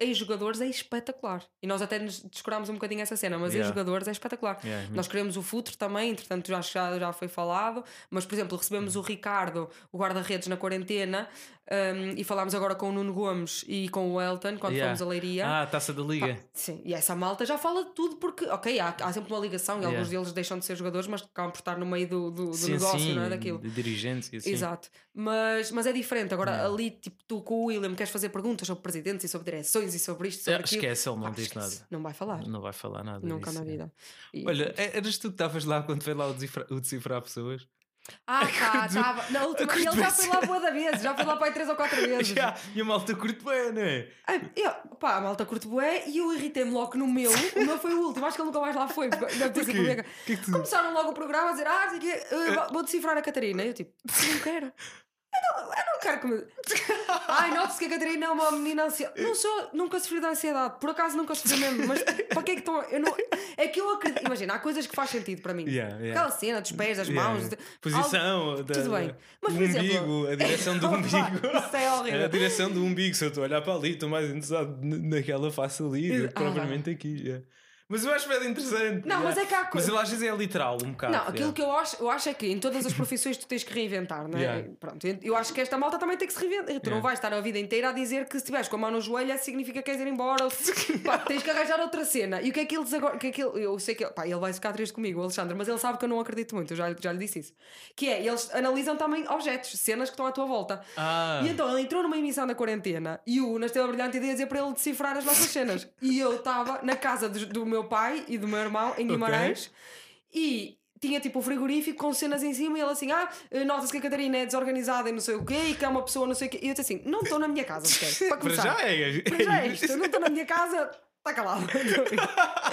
ex-jogadores, é espetacular. E nós até nos descurámos um bocadinho essa cena, mas Yeah. ex-jogadores é espetacular. Yeah, Nós queremos o futuro também, entretanto já, já, já foi falado. Mas, por exemplo, recebemos o Ricardo, o guarda-redes, na quarentena um, e falámos agora com o Nuno Gomes e com o Elton quando Yeah. fomos a Leiria. Ah, a taça da liga. Pá, sim, e essa malta já fala de tudo porque, ok, há, há sempre uma ligação e Yeah. alguns deles deixam de ser jogadores, mas acabam por estar no meio do, do, do sim, negócio, sim, não é? Daquilo. De dirigentes e assim. Exato, mas, mas é diferente. Agora, ali, tipo, tu com o William queres fazer perguntas sobre presidentes e sobre direções e sobre isto, sobre Ah, aquilo. esquece, ele não Pá, diz esquece, nada. Não vai falar, Não vai falar nada. nunca disso, na é. vida. E- Olha, é- eras tu que estavas lá quando foi lá o decifrar, o decifrar pessoas? Ah, tá, estava. Na última, e ele já foi lá boa da vez, já foi lá para aí três ou quatro vezes. Já, E a malta curte bem, não é? Eu, pá, a malta curte bué e eu irritei-me logo no meu. O meu foi o último, acho que ele nunca mais lá foi. Deve ter sido é tu- Começaram logo o programa a dizer: Ah, eh, vou decifrar a Catarina. Eu tipo, não quero. Eu não, eu não quero que me. Ai, note-se que a Catarina é uma menina ansiosa. Não sou, nunca sofri de ansiedade. Por acaso nunca sofri mesmo. Mas para que é que estão. Eu não, é que eu acredito. Imagina, há coisas que faz sentido para mim. Yeah, yeah. Aquela cena dos pés, das mãos. yeah. de- Posição, algo- da, Tudo bem. Mas, por exemplo- umbigo, a direção do Opa, umbigo. Isso é horrível. A direção do umbigo, se eu estou a olhar para ali, estou mais interessado naquela face ali do que Ah. propriamente aqui. yeah. Mas eu acho bem interessante. Não, mas é que há Mas coisa- ele às vezes é literal, um bocado. Não, aquilo que eu acho, eu acho é que em todas as profissões tu tens que reinventar, não é? Yeah. Pronto, eu- acho que esta malta também tem que se reinventar. Tu não Yeah. vais estar a vida inteira a dizer que se estiveres com a mão no joelho significa que queres ir embora. ou- Pá, tens que arranjar outra cena. E o que é que eles agora. Que é que ele- eu sei que ele, pá, ele vai ficar triste comigo, o Alexandre, mas ele sabe que eu não acredito muito, eu já, já lhe disse isso. Que é, eles analisam também objetos, cenas que estão à tua volta. Ah. E então ele entrou numa emissão da quarentena e o Unas teve a brilhante ideia de dizer para ele decifrar as nossas cenas. E eu estava na casa do, do meu pai e do meu irmão em Guimarães e tinha tipo o frigorífico com cenas em cima e ele assim: Ah, eh, nota-se que a Catarina é desorganizada e não sei o quê e que é uma pessoa não sei o quê. E eu disse assim: Não estou na minha casa, sequer, para Para começar. já é. Para já é isto, eu não estou na minha casa. Está calado.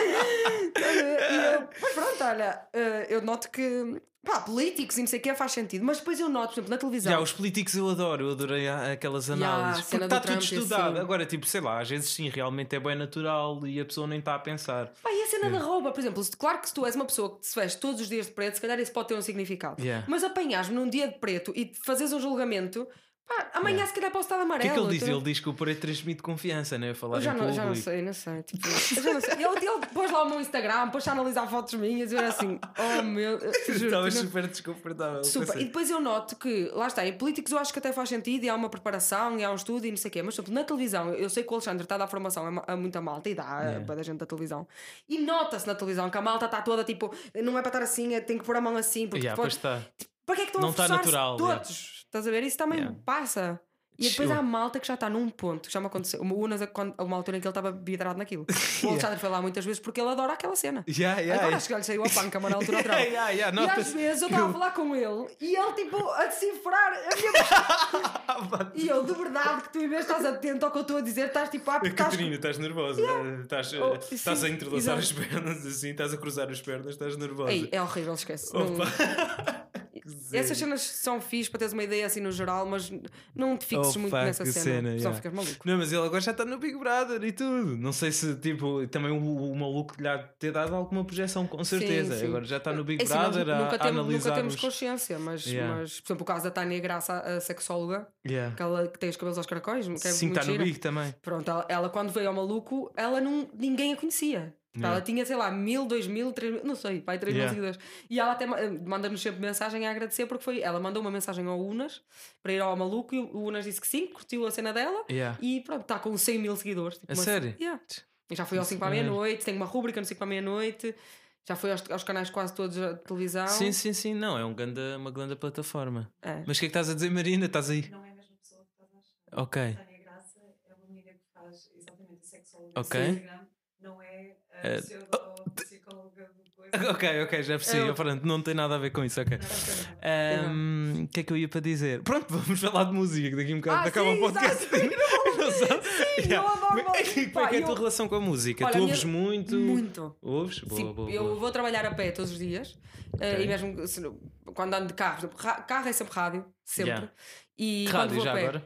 E eu, mas pronto, olha, eh, eu noto que pá, políticos e não sei o que faz sentido, mas depois eu noto, por exemplo, na televisão. Já, os políticos eu adoro, eu adorei aquelas análises. porque está do tudo Trump e estudado. assim. Agora, tipo, sei lá, às vezes sim, realmente é bem natural e a pessoa nem está a pensar. Pá, e a cena da roupa, por exemplo, claro que se tu és uma pessoa que se veste todos os dias de preto, se calhar isso pode ter um significado. Yeah. Mas apanhas-me num dia de preto e fazes um julgamento, pá, amanhã se calhar posso estar de O que amarelo. é que ele diz? então- Ele diz que o preto transmite confiança, né? Falar Eu já não, já não sei, não sei. Tipo, eu já não sei. Ele, ele pôs lá o meu Instagram, pôs a analisar fotos minhas e eu era assim, oh meu. Estavas super desconfortável. Super. pensei. E depois eu noto que, lá está, em políticos eu acho que até faz sentido e há uma preparação e há um estudo e não sei o quê, mas exemplo, na televisão, eu sei que o Alexandre está a dar formação a, a muita malta e dá a bué da gente da televisão. E nota-se na televisão que a malta está toda tipo, não é para estar assim, é- tem que pôr a mão assim, porque Yeah, depois, pois está. para que é que estão Não a está natural, todos? Estás a ver? Isso também Yeah. passa. E depois Eu- há malta que já está num ponto, que já me aconteceu. O Unas, a uma altura em que ele estava vidrado naquilo. O Alexandre foi lá muitas vezes porque ele adora aquela cena. Yeah, yeah, Agora yeah. acho que lhe saiu a panca, mas na altura adorava. Yeah, yeah, E às vezes eu estava a ele- falar com ele e ele tipo a decifrar a minha E eu, de verdade, que tu em vez estás atento ao que eu estou a dizer, estás tipo a estás... Catarina, estás nervosa. Estás, eh, Oh, estás a entrelaçar as pernas assim, estás a cruzar as pernas, estás nervosa. Ei, é horrível, esquece. Opa. Não- Essas cenas são fixe para teres uma ideia assim no geral, mas não te fixes Oh, muito fuck, nessa cena. cena, Só yeah. ficas maluco. Não, mas ele agora já está no Big Brother e tudo. Não sei se, tipo, também o, o maluco lhe há de ter dado alguma projeção, com certeza. sim. Agora já está no Big É assim, nós Brother a, nunca, a temos, nunca temos os... consciência, mas, Yeah. mas, por exemplo, o caso da Tânia Graça, a sexóloga, Yeah. aquela que tem os cabelos aos caracóis, que é Sim, está no. Big também. Pronto, ela, ela quando veio ao maluco, ela não, ninguém a conhecia. Yeah. Ela tinha, sei lá, mil, dois mil, três mil, não sei, pai, três mil Yeah. seguidores. E ela até ma- manda-nos sempre mensagem a agradecer, porque foi. Ela mandou uma mensagem ao Unas para ir ao maluco e o Unas disse que sim, curtiu a cena dela Yeah. e pronto, está com 100 mil seguidores. Tipo, A uma- sério? Yeah. E já foi ao Isso 5 para a é. meia-noite, tem uma rúbrica no 5 para a meia-noite, já foi aos, aos canais quase todos de televisão. Sim, sim, sim. Não, é um ganda, uma grande plataforma. É. Mas o que é que estás a dizer, Marina? Estás aí? Não é a mesma pessoa que estás a achar. Ok. A Tânia Graça é uma menina que faz exatamente a sexóloga Ok. do Instagram, não é a Eh, pseudo-psicóloga do coisa. Ok, ok, já percebi. Eu- Pronto, não tem nada a ver com isso, ok. Ahm, O que é que eu ia para dizer? Pronto, vamos falar de música, que daqui um bocado Ah, acaba o podcast. Sim, eu adoro Como é que é é a tua relação com a música? Tu ouves muito? Muito. Ouves? Boa, eu vou trabalhar a pé todos os dias Ok. e mesmo quando ando de carro, carro é sempre rádio, sempre. Yeah. E rádio já agora?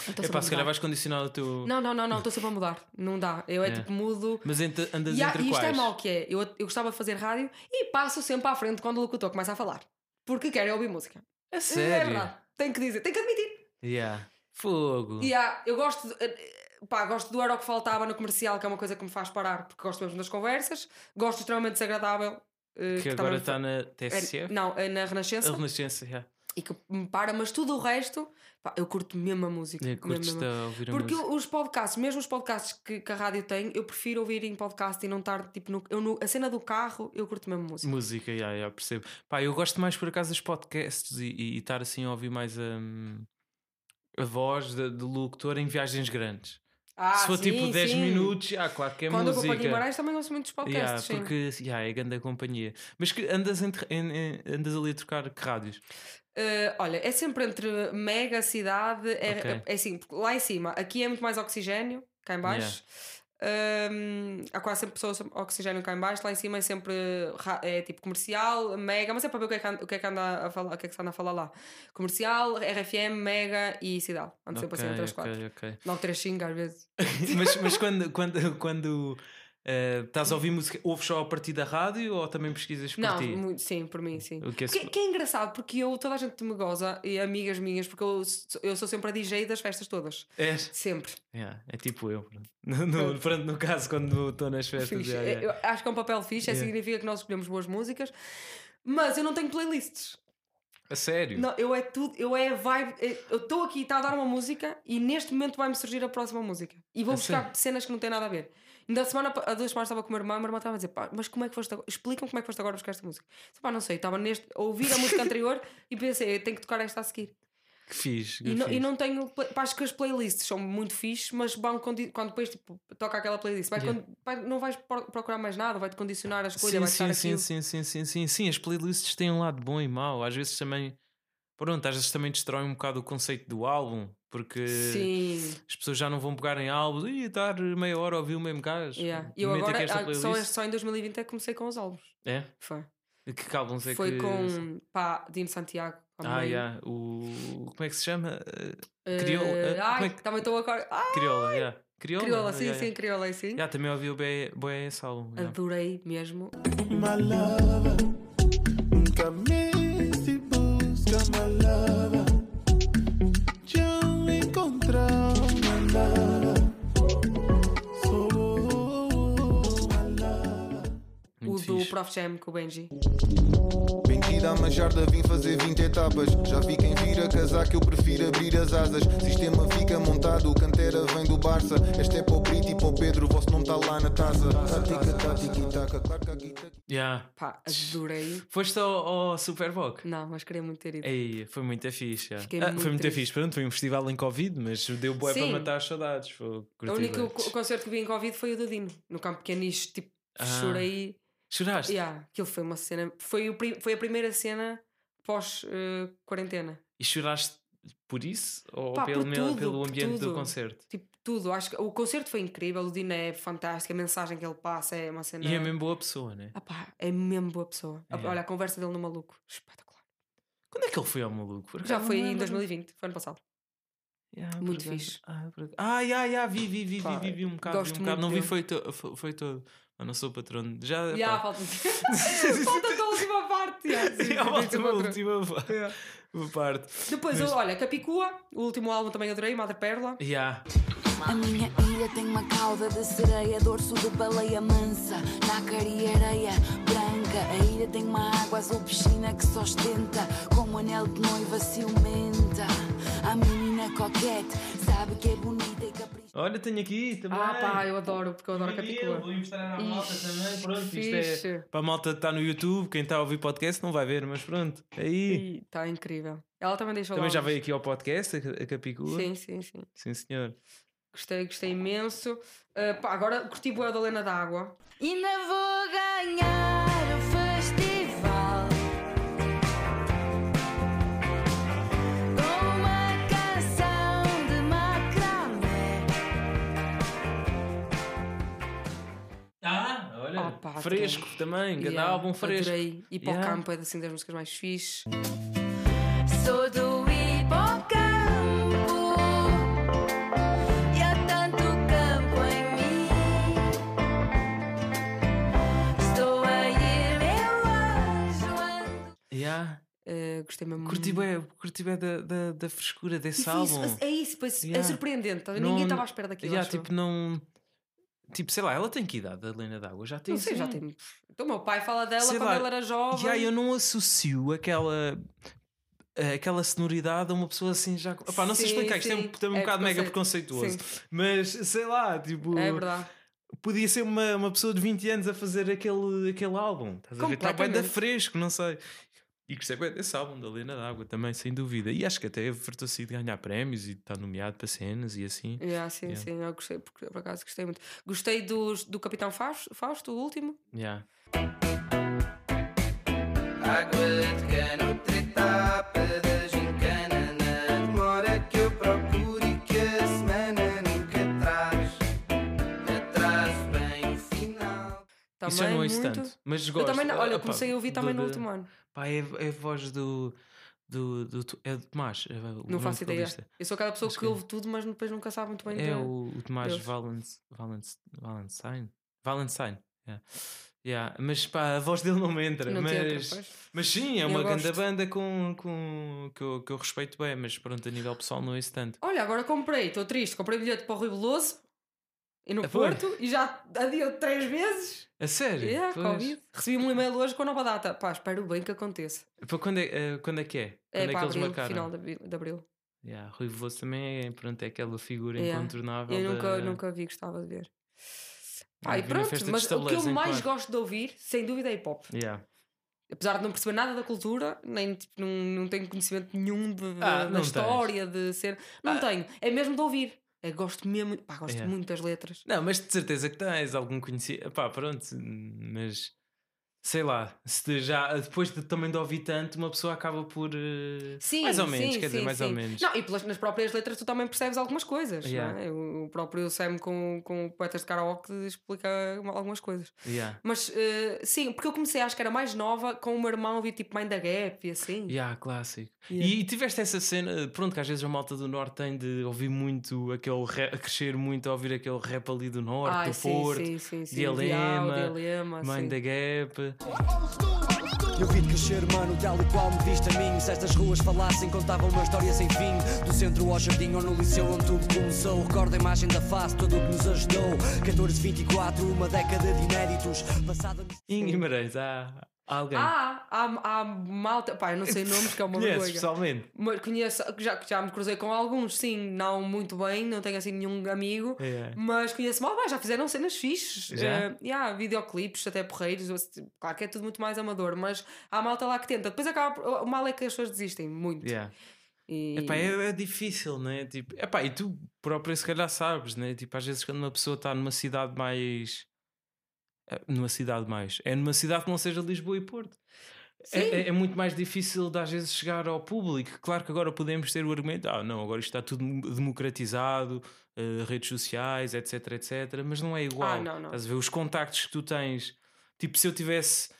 É sempre pá, se calhar vais condicionar o teu. Não, não, não, não, estou sempre a mudar. Não dá. Eu é Yeah. tipo mudo. Mas ent- andas E, há- entre e isto quais? é mau que é. Eu, eu gostava de fazer rádio e passo sempre à frente quando o locutor começa a falar. Porque quero ouvir música. É É sério? verdade. Tenho que dizer, tenho que admitir. Yeah. Fogo. E há- eu gosto. De, eh, Pá, gosto do Era o que Faltava no comercial, que é uma coisa que me faz parar, porque gosto mesmo das conversas. Gosto extremamente desagradável. eh, Que também agora está na é- TSF? Não, é na Renascença. A Renascença, yeah. E que me para, mas tudo o resto, pá, eu curto mesmo a música. Mesmo, a ouvir a Porque música. os podcasts, mesmo os podcasts que, que a rádio tem, eu prefiro ouvir em podcast e não estar tipo no, eu no- a cena do carro, eu curto mesmo música. Música, yeah, yeah, percebo. Pá, eu gosto mais por acaso dos podcasts e, e, e estar assim a ouvir mais hum, a voz do locutor em viagens grandes. Ah, Se for sim, tipo 10 sim. minutos, ah, claro que é Quando eu vou música. para Guimarães também ouço muitos podcasts. Yeah, porque yeah, é grande a companhia. Mas que andas, entre, andas ali a trocar que rádios? Uh, olha, é sempre entre mega, cidade, é, Ok. é assim, porque lá em cima, aqui é muito mais oxigênio, cá em baixo. Um, há quase sempre pessoas oxigênio cá em baixo, lá em cima é sempre é tipo comercial, mega, mas é para ver o que é que o que é que anda a falar, o que é que se anda a falar lá. Comercial, RFM, mega e cidade. Ando sempre assim entre as quatro. ok, ok. 935 às vezes. mas mas quando, quando, quando eh, estás a ouvir música, ouves só a partir da rádio ou também pesquisas por Não, ti? muito, sim, por mim, sim. O que é Que, que é engraçado, porque eu, toda a gente me goza, e amigas minhas, porque eu, sou- eu sou sempre a DJ das festas todas. És? Sempre. Yeah, é tipo eu. No, no, pronto, no caso, quando estou nas festas. Fixe. yeah, yeah. Eu acho que é um papel fixe, é Yeah. significa que nós escolhemos boas músicas, mas eu não tenho playlists. A sério? Não, eu é tudo, eu é vibe. é- Eu estou aqui, está a dar uma música e neste momento vai-me surgir a próxima música. E vou A buscar sério? cenas que não têm nada a ver. Ainda a semana, há duas semanas estava com a minha irmã, a minha irmã estava a dizer, pá, mas como é que foste agora? Explica-me como é que foste agora buscar esta música. Disse, pá, não sei, estava neste, a ouvir a música anterior e pensei, tenho que tocar esta a seguir. Que fixe. que E não, e não tenho. pá, acho que as playlists são muito fixe, mas vão condi- quando depois tipo, toca aquela playlist, vai Yeah. vai- não vais pro- procurar mais nada, vai-te condicionar a escolha, Sim, vai sim, sim, sim, sim, sim, sim, sim. As playlists têm um lado bom e mau. Às vezes também. Pronto, às vezes também destrói um bocado o conceito do álbum, porque Sim. as pessoas já não vão pegar em álbuns e estar meia hora a ouvir o mesmo gajo. Yeah. E eu Mete agora, esta só, só em 2020 é que comecei com os álbuns. É? Foi. Que álbuns é Foi que. com pá, Dino Santiago. Ah, meio. yeah. o. Como é que se chama? Uh, Eh, Crioula. eh, ai, é que- também estou agora. Ah, Crioula, yeah. Crioula, crioula, sim, yeah, sim, yeah. crioula, sim. Yeah, também ouvi o Boé esse álbum. yeah. Adorei mesmo. my lover. Do. Prof Jam com o Benji. Bem-vindo à Majarda, vim fazer 20 etapas. Já vi quem vira casaco, eu prefiro abrir as asas. Sistema fica montado, o cantera vem do Barça. Este é para o Brito e para o Pedro, o vosso nome está lá na taça. Tática, tática e taca, claro que aqui tá- Yeah. Pá, adorei. Foste ao, ao Superboc? Não, mas queria muito ter ido. Ei, foi muito fixe. yeah. Fiquei Ah, muito foi muito fixe. Pronto, foi um festival em Covid, mas deu boé para matar as saudades. Foi, O único concerto que vi em Covid foi o do Dino, no campo pequeniche. Tipo, Ah. chorei. Choraste? Yeah, aquilo foi uma cena. Foi, o, foi a primeira cena pós-quarentena. E choraste por isso? Ou Pá, pelo, tudo, pelo ambiente do concerto? tipo, tudo. Acho que o concerto foi incrível. O Dino é fantástico. A mensagem que ele passa é uma cena. E é mesmo boa pessoa, né? Ah pá, é mesmo boa pessoa. É. Olha, a conversa dele no maluco. Espetacular. Quando é que ele foi ao maluco? Já foi em lembro. 2020, foi ano passado. Yeah, Muito fixe. Ah, por ah, yeah, yeah, vi, vi, vi, Pá, vi, vi, vi um bocado. gosto vi um bocado. muito Não vi, foi, to, foi, todo. Mas não sou patrono. Já. Já, pá. falta falta a última parte. yeah, sim, É a última, sim, última pa- parte. Depois, olha, Capicua, o último álbum também adorei, Madre Perla. Yeah. A minha ilha tem uma cauda de sereia, dorso de baleia mansa, nácar e areia branca. A ilha tem uma água azul piscina que se ostenta, como anel de noiva ciumenta. A menina coquete sabe que é bonita e caprichosa. Olha, tenho aqui também. Ah, pá, eu adoro, porque eu adoro Capicua. Vou mostrar à malta Ixi, também. Pronto, isto fixe. é para a malta que está no YouTube. Quem está a ouvir podcast não vai ver, mas pronto. Aí. Está incrível. Ela também deixou Também já veio aqui ao podcast, a, Capicua. Sim, sim, sim. Sim, senhor. Gostei, gostei imenso. Ah, pá, agora curti bué da Lena d'Água. Ainda vou ganhar pá, fresco também. Grande Yeah, álbum fresco. Adorei. E para Yeah. campo é assim das músicas mais fixe. Sou do hipocampo e há tanto campo em mim. Estou a ir meu anjo ando. Yeah. Ah, gostei mesmo. Curti bem, curti bem da, da, da frescura desse foi álbum. isso, é isso, pois, é Yeah. surpreendente. tá? Não- Ninguém estava à espera daquilo. Yeah, acho eu. tipo, não. Tipo, sei lá, ela tem que idade, a Helena d'Água? Já tem não sei, já tem. Então, o meu pai fala dela Sei quando lá, ela era jovem. Já eu não associo aquela. Aquela sonoridade a uma pessoa assim já. Opá, não sei Sim, explicar, isto é um, também um É bocado mega preconceituoso. Mas sei lá, tipo. É verdade. Podia ser uma, uma pessoa de 20 anos a fazer aquele, aquele álbum. Estás a ver? Está bem da fresco, não sei. E gostei bem desse álbum da Lena d'Água também, sem dúvida. E acho que até fartou-se de ganhar prémios e está nomeado para cenas e assim. Yeah, sim, Yeah. sim, eu gostei, porque por acaso gostei muito. Gostei dos, do Capitão Fausto, Fausto, o último. Yeah. Isso eu não ouço muito. tanto. Mas Eu gosto. também, não- olha, Ah, eu pá, comecei a ouvir também do- no último ano. Pá, é, é a voz do. do, do, é do Tomás. é Não faço ideia. vocalista. Eu sou aquela pessoa Acho que que é. ouve tudo, mas depois nunca sabe muito bem. É o, o Tomás. Valence, Valence, Valentine. Valentine. Yeah. Yeah. Mas pá, a voz dele não me entra. Não te entra, mas, mas sim, é Eu uma grande banda com, com, que, eu, que eu respeito bem, mas pronto, a nível pessoal não é isso tanto. Olha, agora comprei, estou triste, comprei bilhete para o Rui Veloso e no Ah, foi? Porto e já adiou três vezes. A sério? Yeah. Recebi um e-mail hoje com a nova data. Pá, espero bem que aconteça. Para quando é, eh, quando é que é? Quando É, é, que para eles abril, marcaram? final de abril. de abril. Yeah, Rui Veloso também é, pronto, é aquela figura Yeah. incontornável. Eu nunca, da- nunca vi, gostava de ver. Pá, Ah, e pronto, mas o que eu mais claro. gosto de ouvir, sem dúvida, é hip hop. Yeah. Apesar de não perceber nada da cultura, nem tipo, não, não tenho conhecimento nenhum de, Ah, da história, de ser. Não tenho. É mesmo de ouvir. É, gosto mesmo. Pá, gosto Yeah. muito das letras. Não, mas de certeza que tens algum conhecido. Pá, pronto, mas sei lá, se já depois de, também de ouvir tanto, uma pessoa acaba por. eh, Sim, mais ou menos, sim, quer dizer, sim, mais sim. ou menos. Não, e pelas, nas próprias letras tu também percebes algumas coisas. Yeah. não é? O, o próprio Sam com, com poetas de karaoke explica algumas coisas. Yeah. Mas eh, sim, porque eu comecei, acho que era mais nova, com o meu irmão ouvir tipo Mind the Gap e assim. Yeah, clássico. Yeah. E, e tiveste essa cena, pronto, que às vezes a malta do Norte tem de ouvir muito aquele rap, crescer muito a ouvir aquele rap ali do Norte, Ai, do sim, Porto, sim, sim, sim. Dilema, Dial, Dilema, Mind sim. the Gap. Eu vi crescer, mano, tal e qual me viste a mim. Se estas ruas falassem, contavam uma história sem fim. Do centro ao jardim ou no liceu onde tudo começou. Recordo a imagem da face, tudo o que nos ajudou. 14, 24, uma década de inéditos. Passada Em Guimarães, há alguém. Ah, há, há malta. Pá, eu não sei nomes, que é uma Conheces vergonha. pessoalmente? Mas conheço, já, já me cruzei com alguns, sim, não muito bem, não tenho assim nenhum amigo, É. mas conheço mal, já fizeram cenas fixes. Já? Eh, yeah, videoclipes, até porreiros, claro que é tudo muito mais amador, mas há malta lá que tenta. Depois acaba, por- o mal é que as pessoas desistem muito. Yeah. E... Epá, é, é difícil, né? Tipo, epá, e tu próprio se calhar sabes, né? Tipo, às vezes quando uma pessoa está numa cidade mais. Eh, Numa cidade mais. É numa cidade que não seja Lisboa e Porto. É, é- é muito mais difícil de às vezes chegar ao público. Claro que agora podemos ter o argumento, ah, não, agora isto está tudo democratizado, eh, redes sociais, etc, etc, mas não é igual. Ah, não, não. Estás a ver? Os contactos que tu tens, tipo, se eu tivesse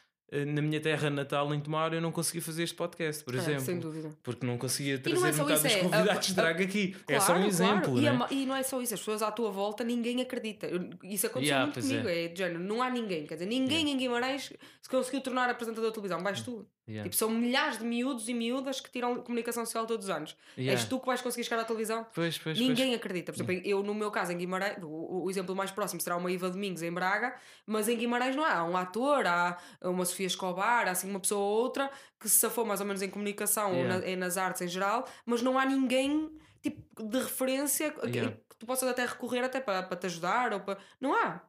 na minha terra natal, em Tomar, eu não consegui fazer este podcast, por É, exemplo. sem dúvida. Porque não conseguia E não é trazer metade isso, dos é a- convidados a- trago aqui. é só um Claro, exemplo. claro. E, né? a ma- e não é só isso, as pessoas à tua volta, ninguém acredita. Isso aconteceu Yeah, muito pois comigo. É. de género, não há ninguém. Quer dizer, ninguém em Guimarães se conseguiu tornar apresentador de televisão. Vais tu. Yeah. Tipo, são milhares de miúdos e miúdas que tiram comunicação social todos os anos. Yeah. És tu que vais conseguir chegar à televisão? Pois, pois, Ninguém acredita. Por exemplo, eu, no meu caso, em Guimarães, o, o exemplo mais próximo será uma Iva Domingos em Braga, mas em Guimarães não há. Há um ator, há uma Sofia Escobar, há assim uma pessoa ou outra que se safou mais ou menos em comunicação ou Yeah. na- é nas artes em geral, mas não há ninguém tipo, de referência que- Yeah. que tu possas até recorrer até para, para te ajudar ou para. Não há.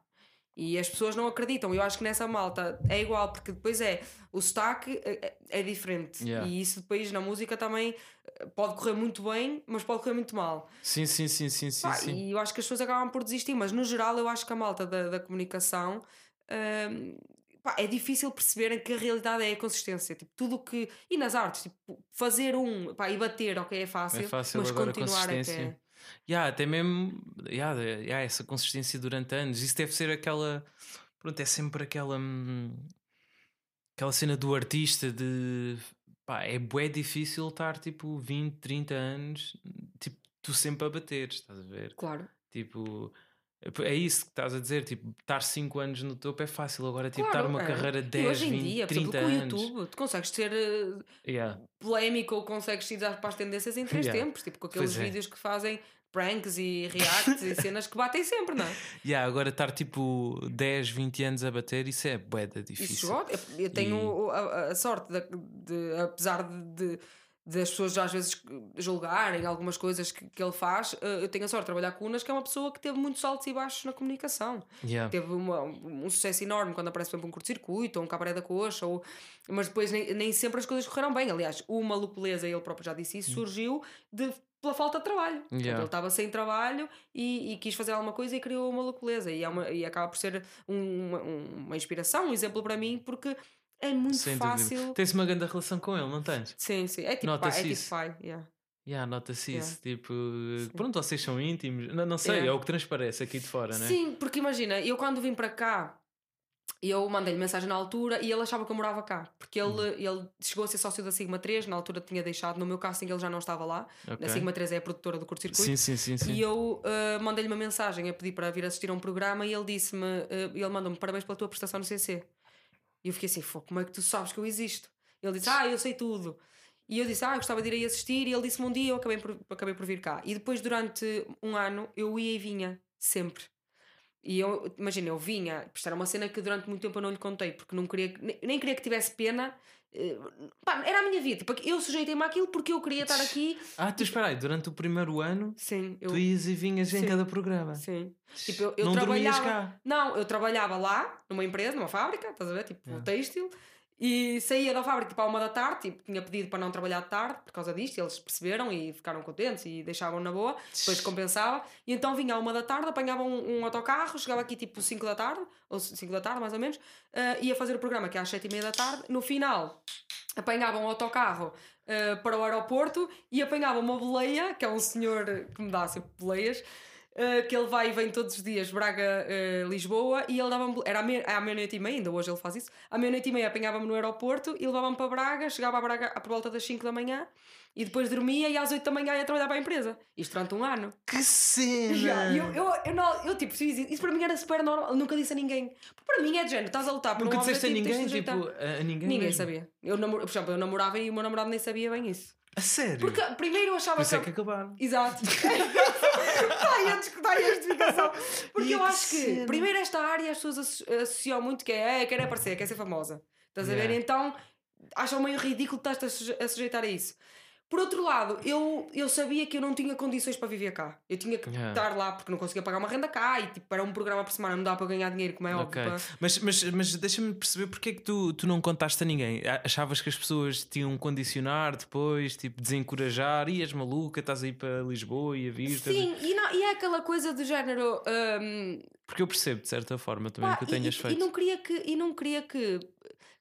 E as pessoas não acreditam. Eu acho que nessa malta é igual, porque depois é o sotaque é, é diferente. Yeah. E isso depois na música também eh, pode correr muito bem, mas pode correr muito mal. Sim, sim, sim, sim, sim. Pá, sim. E eu acho que as pessoas acabam por desistir, mas no geral eu acho que a malta da, da comunicação hum, pá, é difícil perceberem que a realidade é a consistência. Tipo, tudo que. E nas artes, tipo, fazer um pá, e bater, ok, é fácil, É fácil mas continuar é que consistência. é. Yeah, até mesmo yeah, yeah, essa consistência durante anos. Isso deve ser aquela. Pronto, é sempre aquela. hum, aquela cena do artista de. Pá, é bué difícil estar tipo 20, 30 anos, tipo, tu sempre a bater, estás a ver? Claro. Tipo. É isso que estás a dizer, tipo, estar 5 anos no topo é fácil, agora tipo, Claro, estar uma é. carreira de E 10, hoje em 20, dia, por 30 exemplo, com o anos. YouTube, tu consegues ser eh, Yeah. polémico ou consegues ir para as tendências em três Yeah. tempos, tipo com aqueles Pois é. vídeos que fazem pranks e reacts e cenas que batem sempre, não é? Yeah, agora estar tipo 10, 20 anos a bater, isso é bué da difícil. Isso chegou. Eu, tenho o- a, a sorte de, de- apesar de, de, de as pessoas às vezes julgarem algumas coisas que, que ele faz, eh, eu tenho a sorte de trabalhar com o Unas, que é uma pessoa que teve muitos altos e baixos na comunicação. Yeah. Teve uma- um sucesso enorme quando aparece, por exemplo, um curto-circuito ou um cabaré da coxa, ou... mas depois nem, nem sempre as coisas correram bem. Aliás, o Maluco Beleza, ele próprio já disse isso, surgiu de, pela falta de trabalho. Portanto, Yeah. Ele estava sem trabalho e, e quis fazer alguma coisa e criou Maluco Beleza. E, é uma- e acaba por ser um- uma, uma inspiração, um exemplo para mim, porque é muito Sem fácil. Tens uma grande relação com ele, não tens? Sim, sim. É tipo Nota-se pai. É tipo pai. yeah. Yeah, nota-se Yeah. isso. Tipo, pronto, vocês são íntimos. Não, não sei, Yeah. é o que transparece aqui de fora, né? Sim, porque imagina, eu quando vim para cá, eu mandei-lhe mensagem na altura e ele achava que eu morava cá. Porque ele, Hum. ele chegou a ser sócio da Sigma 3, na altura tinha deixado, no meu casting ele já não estava lá. Ok. A Sigma 3 é a produtora do curto-circuito. Sim, sim, sim. sim. E eu uh, mandei-lhe uma mensagem a pedir para vir assistir a um programa e ele disse-me, uh, ele mandou-me parabéns pela tua prestação no CC. E eu fiquei assim, "Fô, como é que tu sabes que eu existo? Ele disse, ah, eu sei tudo. E eu disse, ah, eu gostava de ir aí assistir. E ele disse-me um dia, eu acabei por, acabei por vir cá. E depois, durante um ano, eu ia e vinha, sempre. E eu, imagina, eu vinha, isto era uma cena que durante muito tempo eu não lhe contei, porque não queria, que- nem, nem queria que tivesse pena. Pá, era a minha vida, tipo, eu sujeitei-me àquilo porque eu queria estar aqui. Ah, tu espera aí, durante o primeiro ano, Sim, eu, tu ias e vinhas em Sim. cada programa. Sim. Tipo, eu, eu não dormias trabalhava. cá. Não, eu trabalhava lá, numa empresa, numa fábrica, estás a ver? Tipo, Yeah. têxtil. E saía da fábrica tipo à uma da tarde, tipo, tinha pedido para não trabalhar de tarde por causa disto, e eles perceberam e ficaram contentes e deixavam na boa, depois compensava. E então vinha à uma da tarde, apanhava um, um autocarro, chegava aqui tipo 5 da tarde, ou 5 da tarde mais ou menos, eh, ia fazer o programa que é às 7 e meia da tarde. No final, apanhava um autocarro eh, para o aeroporto e apanhava uma boleia, que é um senhor que me dá sempre boleias. Eh, que ele vai e vem todos os dias Braga-Lisboa e ele dava-me era à meia- à meia-noite e meia, ainda hoje ele faz isso à meia-noite e meia apanhava-me no aeroporto e levava-me para Braga, chegava a Braga por volta das 5 da manhã e depois dormia e às 8 da manhã ia trabalhar para a empresa isto durante um ano Que cena! e eu, eu, eu, não- eu, tipo, isso, isso para mim era super normal, eu nunca disse a ninguém Porque para mim é de género, estás a lutar por Nunca um disseste a de ninguém, tipo, a, ninguém Ninguém mesmo? sabia. Eu, namor... por exemplo, eu namorava e o meu namorado nem sabia bem isso. A sério? Porque primeiro eu achava Por isso é que. que acabaram. Exato. Está aí a discutir a justificação. Porque Ih, eu acho que, cena. primeiro, esta área as pessoas asso- associam muito que é, é quer aparecer, quer ser famosa. Estás a ver? Yeah. Então acham meio ridículo suje- a sujeitar a isso. Por outro lado, eu, eu sabia que eu não tinha condições para viver cá. Eu tinha que Yeah. estar lá porque não conseguia pagar uma renda cá e tipo, para um programa por semana não dá para ganhar dinheiro, como é óbvio. para- Mas, mas, mas deixa-me perceber porque é que tu, tu não contaste a ninguém. Achavas que as pessoas te iam condicionar depois, tipo, desencorajar, ias maluca, estás aí para Lisboa e a vir. estás a- Sim, e, não, e é aquela coisa do género. hum, Porque eu percebo, de certa forma, também Pá, que o e- tenhas e, feito. E não queria que, e não queria que,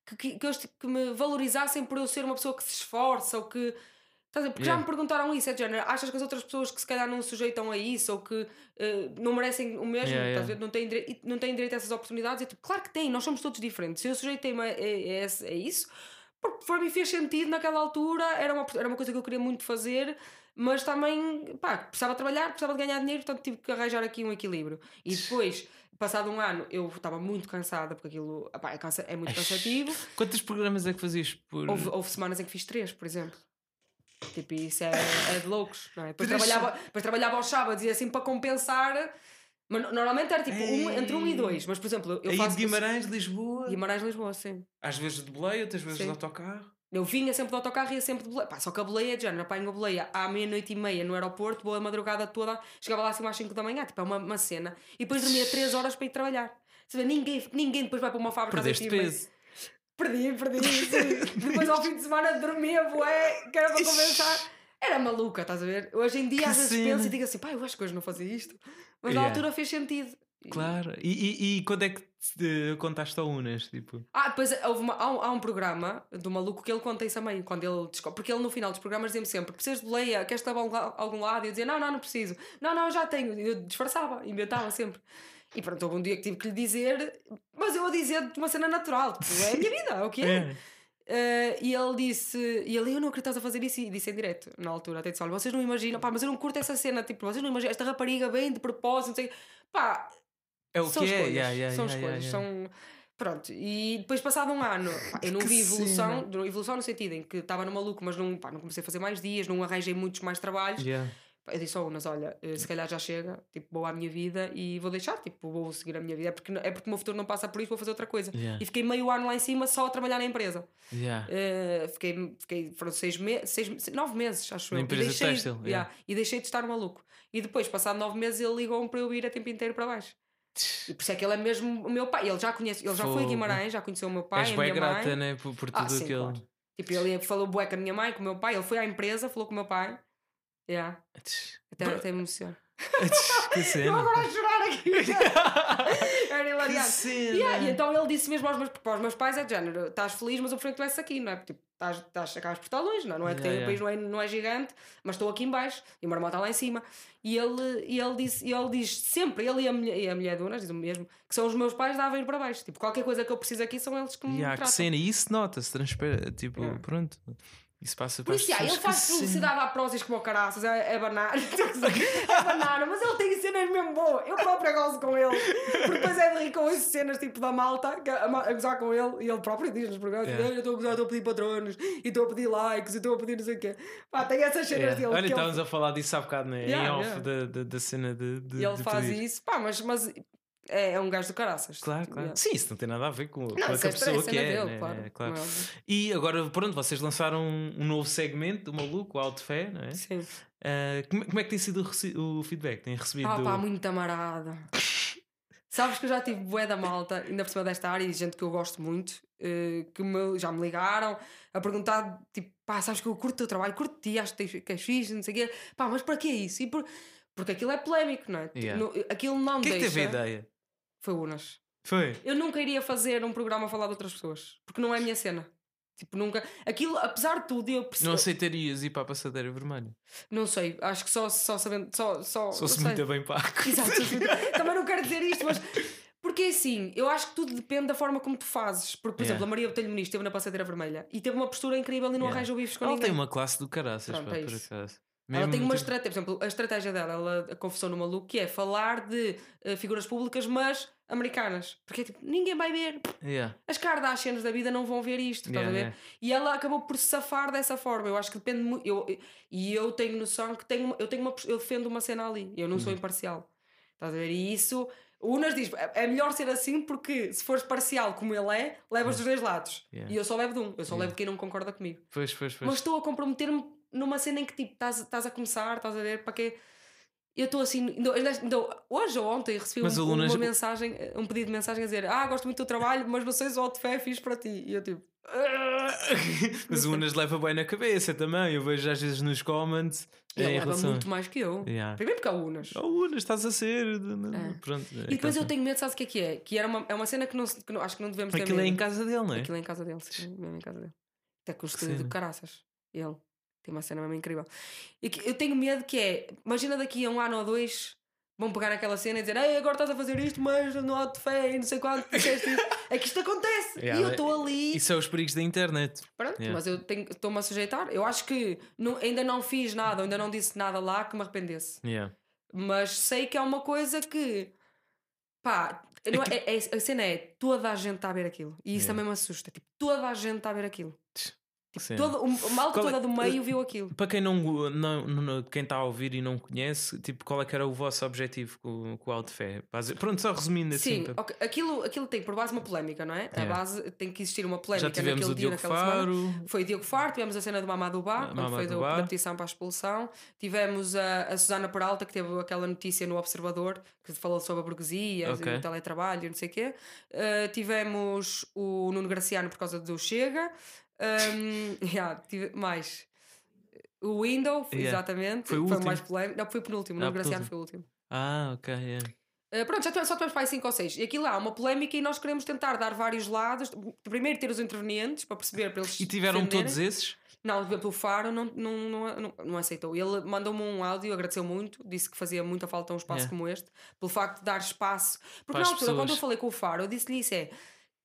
que, que, que que me valorizassem por eu ser uma pessoa que se esforça ou que. Estás a? Porque já Yeah. me perguntaram isso, é de género, achas que as outras pessoas que se calhar não se sujeitam a isso ou que eh, não merecem o mesmo, Yeah, yeah. Não, têm direito, não têm direito a essas oportunidades? E, tipo, claro que têm, nós somos todos diferentes. Se eu sujeitei-me a, a, a a isso, porque para mim fez sentido naquela altura, era uma, era uma coisa que eu queria muito fazer, mas também, pá, precisava trabalhar, precisava de ganhar dinheiro, portanto tive que arranjar aqui um equilíbrio. E depois, passado um ano, eu estava muito cansada, porque aquilo pá, é, cansa- é muito cansativo. Quantos programas é que fazias por. Houve, houve semanas em que fiz três, por exemplo. Tipo, isso é, é de loucos, não é? Depois trabalhava, depois trabalhava aos sábados e assim para compensar. Mas no- normalmente era tipo um, entre um e dois. Mas por exemplo, eu Aí faço. de Guimarães, Lisboa. Guimarães, Lisboa, sim. Às vezes de boleia, outras vezes Sim. de autocarro. Eu vinha sempre do autocarro e ia sempre de boleia. Pá, só que a boleia é de género, apanho a boleia à meia-noite e meia no aeroporto, boa madrugada toda, chegava lá assim às 5 da manhã, tipo, é uma, uma cena. E depois dormia 3 horas para ir trabalhar. Você vê, ninguém, ninguém depois vai para uma fábrica às Perdeste oito e meia. peso. Perdi, perdi. Depois ao fim de semana dormia, bué, que era para compensar. Era maluca, estás a ver? Hoje em dia Que às vezes cena. penso e digo assim, pá, eu acho que hoje não fazia isto. Mas na Yeah. altura fez sentido. Claro. E, e, e quando é que te contaste ao Unas? Tipo? Ah, depois houve uma- há, um, há um programa do maluco que ele conta isso a meio, quando ele descobre. Porque ele no final dos programas dizia-me sempre: precisas de boleia, queres levar a algum lado? E eu dizia: não, não, não preciso. Não, não, já tenho. E eu disfarçava, inventava sempre. E pronto, houve um dia que tive que lhe dizer, mas eu a dizer de uma cena natural, tipo, é a minha vida, é o que é. Eh, e ele disse, e ele, eu não acredito a fazer isso, e disse em direto, na altura, até disse: olha, vocês não imaginam, pá, mas eu não curto essa cena, tipo, vocês não imaginam, esta rapariga bem de propósito, não sei, o quê." pá, É o são que é? escolhas, Yeah, yeah, são yeah, escolhas, são. Pronto, e depois passado um ano, pá, eu não Que vi evolução, cena. evolução no sentido em que estava no maluco, mas não, pá, não comecei a fazer mais dias, não arranjei muitos mais trabalhos. Eu disse ao Unas: olha, eh, se calhar já chega, tipo, vou à minha vida e vou deixar, tipo, vou seguir a minha vida. É porque, é porque o meu futuro não passa por isso, vou fazer outra coisa. Yeah. E fiquei meio ano lá em cima só a trabalhar na empresa. Yeah. Eh, fiquei, fiquei, foram seis meses, nove meses, acho Na eu. E empresa deixei, têxtil, yeah, e deixei de estar maluco. E depois, passado nove meses, ele ligou-me para eu ir a tempo inteiro para baixo. E por isso é que ele é mesmo o meu pai. Ele já conhece, ele já foi Fogo. a Guimarães, já conheceu o meu pai, És a minha grata, mãe. né? Por, por Ah, tudo sim, aquilo. claro. Tipo, ele falou bué com a minha mãe, com o meu pai. Ele foi à empresa, falou com o meu pai. Yeah. Até, até me emociona. que Eu cena. agora a chorar aqui. Era Que hilariante. cena. Yeah, e então ele disse mesmo aos meus, para os meus pais: é de género, estás feliz, mas eu prefiro que tu estivesse aqui, não é? Tipo, estás, estás, acabas por estar longe, não é? Não é que Yeah, tem- o país não é, não é gigante, mas estou aqui em baixo e o meu irmão está lá em cima. E ele, e ele, disse, e ele diz sempre, ele e a mulher, e a mulher de Unas, diz o mesmo, que são os meus pais da Aveiro para baixo. Tipo, qualquer coisa que eu preciso aqui são eles que me Yeah, que tratam. cena. E isso nota-se, transpira. Tipo, Yeah. pronto. Isso passa Por para as isso, yeah, ele faz publicidade à como o caraças, é, é banana, é banana, mas ele tem cenas mesmo boas. Eu próprio gosto com ele, porque depois é de rir com essas cenas tipo da malta que- a, ma- a gozar com ele e ele próprio diz nos programas: Yeah. "Eu estou a gozar, estou a pedir patronos, e estou a pedir likes, e estou a pedir não sei o quê. Pá, tem essas cenas Yeah. dele. Olha, que ele- estávamos a falar disso há bocado, né? Yeah, em off. Da, da, da cena de. de E ele de faz pedir. isso, pá, mas, mas é, é um gajo do caraças. Claro, claro. Yeah. Sim, isso não tem nada a ver com, com Não, a isso é pessoa que é. dele, né? claro. É, claro. é. E agora, pronto, vocês lançaram um, novo segmento do maluco, o Alto Fé, não é? Sim. Ah, como, como é que tem sido o, o feedback? Tem recebido. Ah, pá, muito amarada. Sabes que eu já tive bué da malta, ainda por cima desta área, e gente que eu gosto muito, eh, que me- já me ligaram a perguntar, tipo, pá, sabes que eu curto o teu trabalho, curto ti, acho que que és fixe, não sei o quê. Pá, mas para que isso? E por- Porque aquilo é polémico, não é? Yeah. No- aquilo não Quem é que deixa... teve a ideia? Foi Unas. Foi. Eu nunca iria fazer um programa a falar de outras pessoas, porque não é a minha cena. Tipo, nunca. Aquilo, apesar de tudo, eu percebo. Não aceitarias ir para a passadeira vermelha? Não sei, acho que só, só sabendo. Só, só, Só se não sei. muito bem pago. Exato, muito- também não quero dizer isto, mas. Porque assim, eu acho que tudo depende da forma como tu fazes. Porque, por Yeah. exemplo, a Maria Botelho Muniz esteve na passadeira vermelha e teve uma postura incrível e não Yeah. arranja bifes com Ela ninguém. tem uma classe do caraças, Pronto, pá, é por isso. Acaso. Ela Mesmo tem uma tipo- estratégia, por exemplo, a estratégia dela, ela confessou no maluco, que é falar de eh, figuras públicas, mas americanas. Porque é tipo, ninguém vai ver. Yeah. As Kardashians da vida não vão ver isto, estás Yeah, a ver? yeah. E ela acabou por se safar dessa forma. Eu acho que depende muito. Eu, e eu tenho noção que tenho, eu tenho uma, eu defendo uma cena ali. Eu não Uhum. sou imparcial. Estás a ver? E isso. O Unas diz: é é melhor ser assim porque se fores parcial como ele é, levas dos dois lados. E eu só levo de um. Eu só levo de quem não concorda comigo. Pois, pois, pois. Mas estou a comprometer-me numa cena em que tipo, estás, estás a começar, estás a ver? Para que. Eu estou assim, ainda- ainda- ainda- hoje ou ontem recebi um, o uma mensagem, um pedido de mensagem a dizer: Ah, gosto muito do teu trabalho, mas vocês o Alto Fé fiz para ti. E eu tipo, Mas o Unas leva bem na cabeça também. Eu vejo às vezes nos comments. ele leva relação... muito mais que eu. Yeah. Primeiro porque é o Unas. Oh, Unas, estás a ser. É. Pronto. E depois eu tenho medo, sabes o que é que é? Que era uma, é uma cena que, não, se- que não- acho que não devemos ter Aquilo é medo. em casa dele, não é? Aquilo é em casa dele, sim, mesmo em casa dele. Até com o cena. do caraças. Ele. Tem uma cena mesmo incrível. E que eu tenho medo que é, imagina daqui a um ano ou dois. Vão pegar naquela cena e dizer Ei, agora estás a fazer isto, mas não há de fé e não sei quanto disseste isto." É que isto acontece Yeah, E eu estou ali Isso é os perigos da internet. Pronto, Yeah. mas eu estou-me a sujeitar. Eu acho que não- ainda não fiz nada, ainda não disse nada lá que me arrependesse. Yeah. Mas sei que é uma coisa que pá, não é- é- a cena é toda a gente está a ver aquilo. E isso também me assusta. Tipo, toda a gente está a ver aquilo. Sim. Todo, o, malta é- toda do meio viu aquilo. Para quem não, não, não- quem está a ouvir e não conhece, tipo, qual é que era o vosso objetivo com, com o Alto Fé? Pronto, só resumindo assim. Sim, para- ok, aquilo, aquilo tem por base uma polémica, não é? A Yeah. base tem que existir uma polémica Já tivemos naquele o dia, Diogo naquela semana. Faro. Foi o Diogo Faro, tivemos a cena do Ah, quando foi do, da petição para a expulsão. Tivemos a, a Susana Peralta, que teve aquela notícia no Observador, que falou sobre a burguesia Ok. e o teletrabalho e não sei o quê. Uh, tivemos o Nuno Graciano por causa do Chega. Um, yeah, tive, mais. O Window, Yeah. exatamente. Foi o o último. mais polémico. Não, foi o penúltimo. O Ah, Nuno Graciano foi o último. Ah, ok. yeah. Uh, pronto, já tivemos, só tivemos para aí 5 ou 6. E aquilo lá, uma polémica, e nós queremos tentar dar vários lados. Primeiro, ter os intervenientes para perceber para eles. E tiveram defenderem. todos esses? Não, pelo Faro não, não, não, não, não aceitou. Ele mandou-me um áudio, agradeceu muito, disse que fazia muita falta um espaço Yeah. como este, pelo facto de dar espaço. Porque Para na altura, quando eu pessoas. falei com o Faro, eu disse-lhe isso: é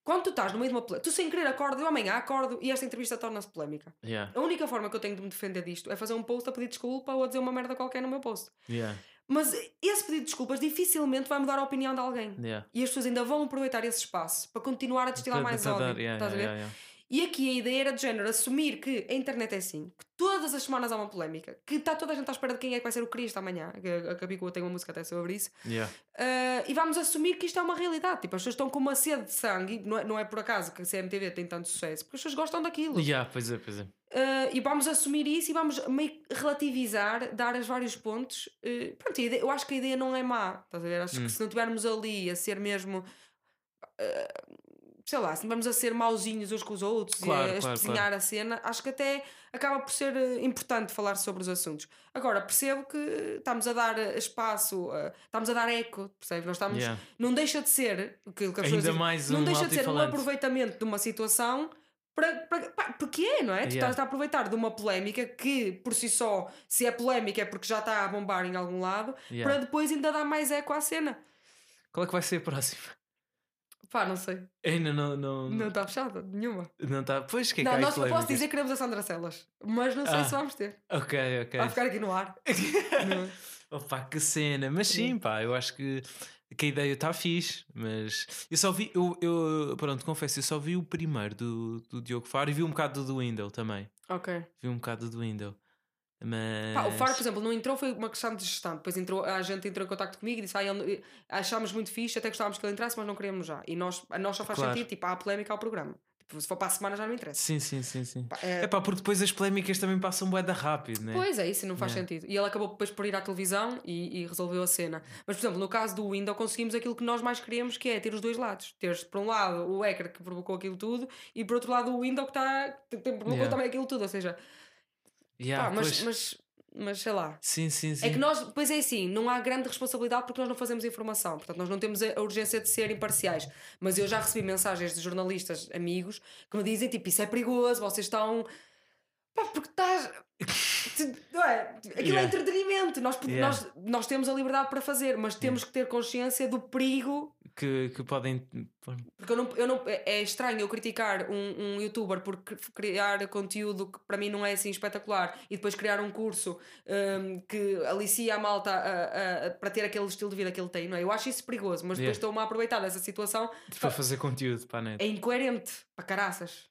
quando tu estás no meio de uma polémica, tu sem querer acordo, eu amanhã acordo e esta entrevista torna-se polémica. Yeah. A única forma que eu tenho de me defender disto é fazer um post a pedir desculpa ou a dizer uma merda qualquer no meu post. Yeah. Mas esse pedido de desculpas dificilmente vai mudar a opinião de alguém. Yeah. E as pessoas ainda vão aproveitar esse espaço para continuar a destilar mais ódio. yeah, estás a ver? E aqui a ideia era de género assumir que a internet é assim, que todas as semanas há uma polémica, que está toda a gente à espera de quem é que vai ser o Cristo amanhã. que A Capicua tem uma música até sobre isso. Yeah. Ah, e vamos assumir que isto é uma realidade. Tipo, as pessoas estão com uma sede de sangue, não é, não é por acaso que a CMTV tem tanto sucesso, porque as pessoas gostam daquilo. Yeah, pois é, pois é. Ah, e vamos assumir isso e vamos meio relativizar, dar os vários pontos. Ah, pronto, ideia- eu acho que a ideia não é má. Estás a ver? Acho Hum. que se não estivermos ali a ser mesmo. ah, sei lá, se não estivermos a ser mauzinhos uns com os outros Claro, e a claro, espezinhar a cena, acho que até acaba por ser eh, importante falar sobre os assuntos. Agora, percebo que estamos a dar eh, espaço, eh, estamos a dar eco, percebes? Nós estamos, Yeah. não deixa de ser aquilo que as Ainda pessoas dizem, mais não um deixa de ser um aproveitamento de uma situação para, para, pá, porque é, não é? Tu Yeah. estás a aproveitar de uma polémica que por si só, se é polémica é porque já está a bombar em algum lado, Yeah. para depois ainda dar mais eco à cena. Qual é que vai ser a próxima? Pá, não sei. Ainda não. Não Não está fechada, nenhuma. não está. Pois que é que não, nós não posso dizer que queremos a Sandra Celas, mas não sei Ah. se vamos ter. Ok, ok. Vai ficar aqui no ar. Opa, que cena. Mas sim, pá, eu acho que, que a ideia está fixe. Mas eu só vi, eu, eu pronto, confesso, eu só vi o primeiro do, do Diogo Faro e vi um bocado do Window também. Ok. Vi um bocado do Window. Mas. Pá, o Faro, por exemplo, não entrou, foi uma questão de gestão. Depois entrou, a gente entrou em contato comigo e disse: ah, ele- achámos muito fixe, até gostávamos que ele entrasse, mas não queríamos já. E nós, a nós só faz Claro. sentido, tipo, há polémica ao programa. Tipo, se for para a semana já não interessa. Sim, sim, sim, sim. Pá, é- É pá, porque depois as polémicas também passam bué da rápido, né? Pois é, isso não faz Yeah. sentido. E ele acabou depois por ir à televisão e, e resolveu a cena. Mas, por exemplo, no caso do Windows, conseguimos aquilo que nós mais queríamos, que é ter os dois lados. Ter, por um lado, o hacker que provocou aquilo tudo e, por outro lado, o Windows que, está, provocou Yeah. também aquilo tudo. Ou seja, Yeah, pá, mas, mas, mas sei lá. Sim, sim, sim. É que nós, pois é assim, não há grande responsabilidade porque nós não fazemos informação, portanto, nós não temos a urgência de ser imparciais. Mas eu já recebi mensagens de jornalistas amigos que me dizem tipo: Isso é perigoso, vocês estão. Pá, porque estás. Não é? Aquilo Yeah. é entretenimento, nós, Yeah. nós, nós temos a liberdade para fazer, mas temos que ter consciência do perigo. Que, que podem. Porque eu não, eu não, é é estranho eu criticar um, um youtuber por cri- criar conteúdo que para mim não é assim espetacular e depois criar um curso hum, que alicia a malta a- a- a- para ter aquele estilo de vida que ele tem, não é? Eu acho isso perigoso, mas depois Yeah. estou-me a aproveitar dessa situação. para fazer conteúdo para a net. É incoerente para caraças.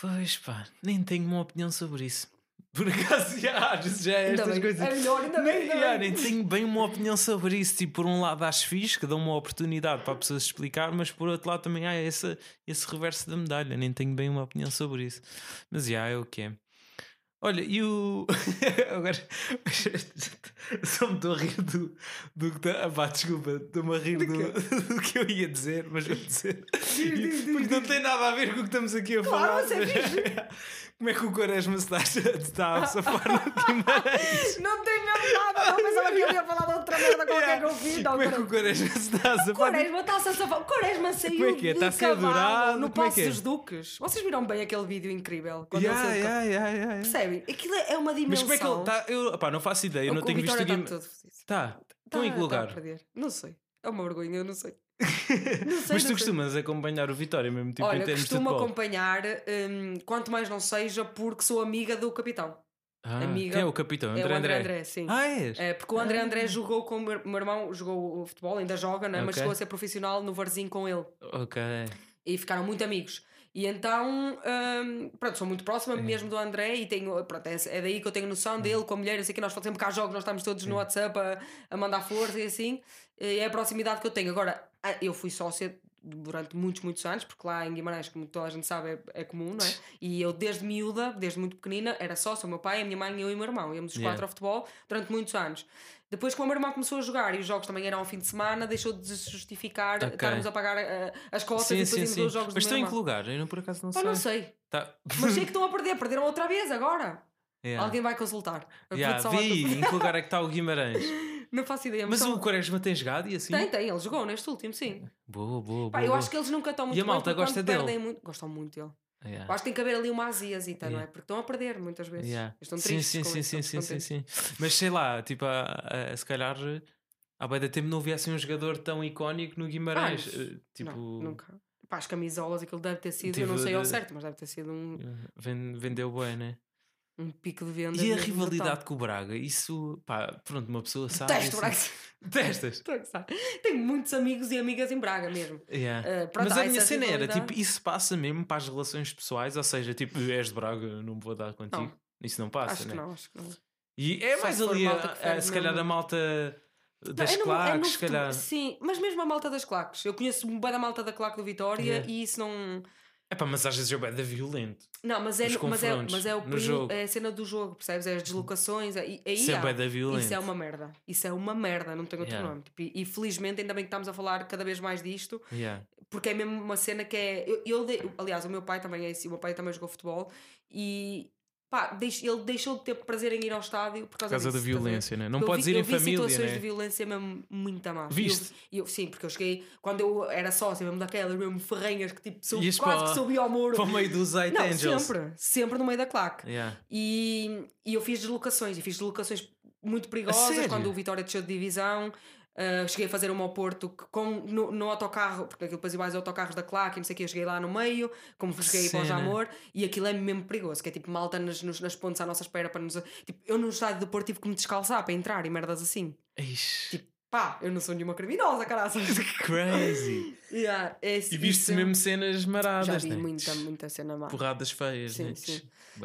Pois pá, nem tenho uma opinião sobre isso. Por acaso, já, já é estas bem. coisas. É melhor, ainda bem, Nem, ainda nem tenho bem uma opinião sobre isso. Tipo, por um lado acho fixe que dão uma oportunidade para a pessoa se explicar, mas por outro lado também há esse, esse reverso da medalha. Nem tenho bem uma opinião sobre isso. Mas já é o que é. Olha, e o. Agora. Só me estou a rir do. do que tá- ah, pá, desculpa, estou-me a rir do, do que eu ia dizer, mas vou dizer. Porque não tem nada a ver com o que estamos aqui a Claro, falar. mas é. Como é que o Quaresma se está, está a safar no Guimarães? Não tem mesmo nada. Eu pensava que ele ia falar de outra merda qualquer Yeah. que eu vi. Não, Como é que o Quaresma se está a safar? Quaresma está-se a safar. Quaresma saiu Como é que é? Está a ser adorado? no é Passo que é? dos Duques. Vocês viram bem aquele vídeo incrível? Quando Yeah, ele saiu yeah, yeah, yeah, yeah. Percebem? Aquilo é uma dimensão. Mas como é que ele está? Eu opá, não faço ideia, eu não O tenho visto Vitória Guimarães. está todo fodido. Tá, estão em que Tá- lugar? tá a perder. Não sei. É uma vergonha, eu não sei. Não sei, Mas não tu sei. costumas acompanhar o Vitória mesmo, tipo em Olha, termos de costumo futebol. acompanhar, hum, quanto mais não seja, porque sou amiga do capitão. Ah, amiga. Quem é o capitão? é André o André André. Sim. Ah, és? É, porque o André André jogou com o meu, irmão, jogou o futebol, ainda joga, né? mas Ok. chegou a ser profissional no Varzim com ele. Ok. E ficaram muito amigos. E então, hum, pronto, sou muito próxima mesmo do André e tenho, pronto, é, é daí que eu tenho noção dele com a mulher, assim que nós sempre cá jogos, nós estamos todos no WhatsApp a, a mandar força e assim, e é a proximidade que eu tenho. Agora, eu fui sócia durante muitos, muitos anos, porque lá em Guimarães, como toda a gente sabe, é, é comum, não é? E eu desde miúda, desde muito pequenina, era sócia, o meu pai, a minha mãe, eu e o meu irmão, íamos os Yeah. quatro ao futebol durante muitos anos. Depois, como o meu irmão começou a jogar e os jogos também eram ao fim de semana, deixou de se justificar Ok. estarmos a pagar ah, as cotas Sim, e depois sim, sim. os jogos Mas estão em que lugar? Eu não, por acaso não Pá, sei. não sei. Tá. Mas sei que estão a perder, perderam outra vez agora. Yeah. Alguém vai consultar. A Yeah, vi em que lugar é que está o Guimarães. Não faço ideia. Mas só- o Quaresma tem jogado e assim? Tem, tem, ele jogou neste último, sim. Boa, boa, Pá, boa. eu boa. acho que eles nunca estão muito E a malta gosta dele? muito. Gostam muito dele. Yeah. Eu acho que tem que haver ali uma aziazita, não é? Yeah. Porque estão a perder muitas vezes. Yeah. Estão tristes. sim, sim, isso, sim, sim, sim, sim. Mas sei lá, tipo, a, a- se calhar há bem de tempo não havia assim um jogador tão icónico no Guimarães. Ah, tipo, Não, nunca. Pá, as camisolas, aquilo deve ter sido, eu Tive não sei ao certo, mas deve ter sido um, ven- vendeu bem, né? Um pico de venda. E a rivalidade com o Braga, isso, pá, pronto, uma pessoa sabe. Detesto isso- Braga. A gostar. Tenho muitos amigos e amigas em Braga mesmo. Yeah. Eh, pronto, Mas a minha cena era, tipo, isso passa mesmo para as relações pessoais, ou seja, tipo, és de Braga, não me vou dar contigo. Não. Isso não passa, acho né? que não, acho que não. E é Só mais ali, a- a- se calhar a malta das Não, é no- é no claques, se calhar. Sim, mas mesmo a malta das claques. Eu conheço bem da malta da claque do Vitória Yeah. e isso não. Epá, mas às vezes é da violento. Não, mas é, no- mas é, mas é o período- jogo. é a cena do jogo, percebes? É as deslocações. é- e- aí Isso é há. da violento. Isso é uma merda. Isso é uma merda, não tem outro Yeah. nome. Tipo, e, e felizmente, ainda bem que estamos a falar cada vez mais disto, Yeah. porque é mesmo uma cena que é. Eu, eu aliás, o meu pai também é assim, o meu pai também jogou futebol e pá, ele deixou de ter prazer em ir ao estádio por Por causa, causa da violência, né? Não Eu podes vi- ir eu em vi família, situações né? de violência mesmo muito a más. Viste? E Eu, eu- sim, porque eu cheguei quando eu era sócia mesmo daquelas mesmo ferrenhas que tipo sub, quase para- que subi ao muro. Para o meio dos Eight Não, Angels. sempre, sempre no meio da claque. Yeah. E, e eu fiz deslocações, e fiz deslocações muito perigosas quando o Vitória desceu de divisão. Uh, cheguei a fazer uma ao Porto que com, no, no autocarro, porque aquilo depois mais autocarros da claque, e não sei o que, eu cheguei lá no meio, como cheguei para o. Jamor, e aquilo é mesmo perigoso, que é tipo malta nas, nos- nas pontes à nossa espera para nos. Tipo, eu no estádio do Porto tive que me descalçar para entrar e merdas assim. Ixi, Tipo, pá, eu não sou nenhuma criminosa, caraças. crazy. yeah, é, E viste mesmo cenas maradas, Já vi né? muita, muita cena má. Porradas feias, Sim, né? sim.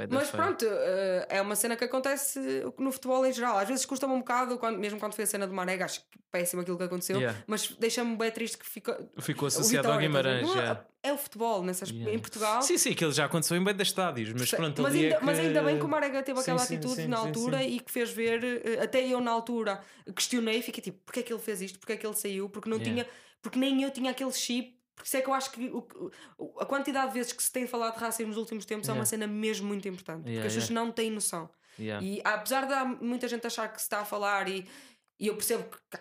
Mas feio. pronto, eh, é uma cena que acontece no futebol em geral. Às vezes custa-me um bocado, quando, mesmo quando foi a cena do Mané, acho que péssimo aquilo que aconteceu, Yeah. mas deixa-me bem triste que fica. Ficou associado ao? Guimarães, já. É o futebol nessas, Yeah. em Portugal. Sim, sim, aquilo já aconteceu em bem das estádios, mas pronto, mas, ali ainda, é que... mas ainda bem que o Marega teve Sim, aquela sim, atitude sim, na altura sim. e que fez ver, eh, até eu na altura questionei e fiquei tipo, porque é que ele fez isto? Porque é que ele saiu? Porque não Yeah. tinha, porque nem eu tinha aquele chip. Porque isso é que eu acho que o- a quantidade de vezes que se tem falado de racismo nos últimos tempos é uma Yeah. cena mesmo muito importante. Porque Yeah, as pessoas yeah. não têm noção. Yeah. E apesar de muita gente achar que se está a falar e, e eu percebo que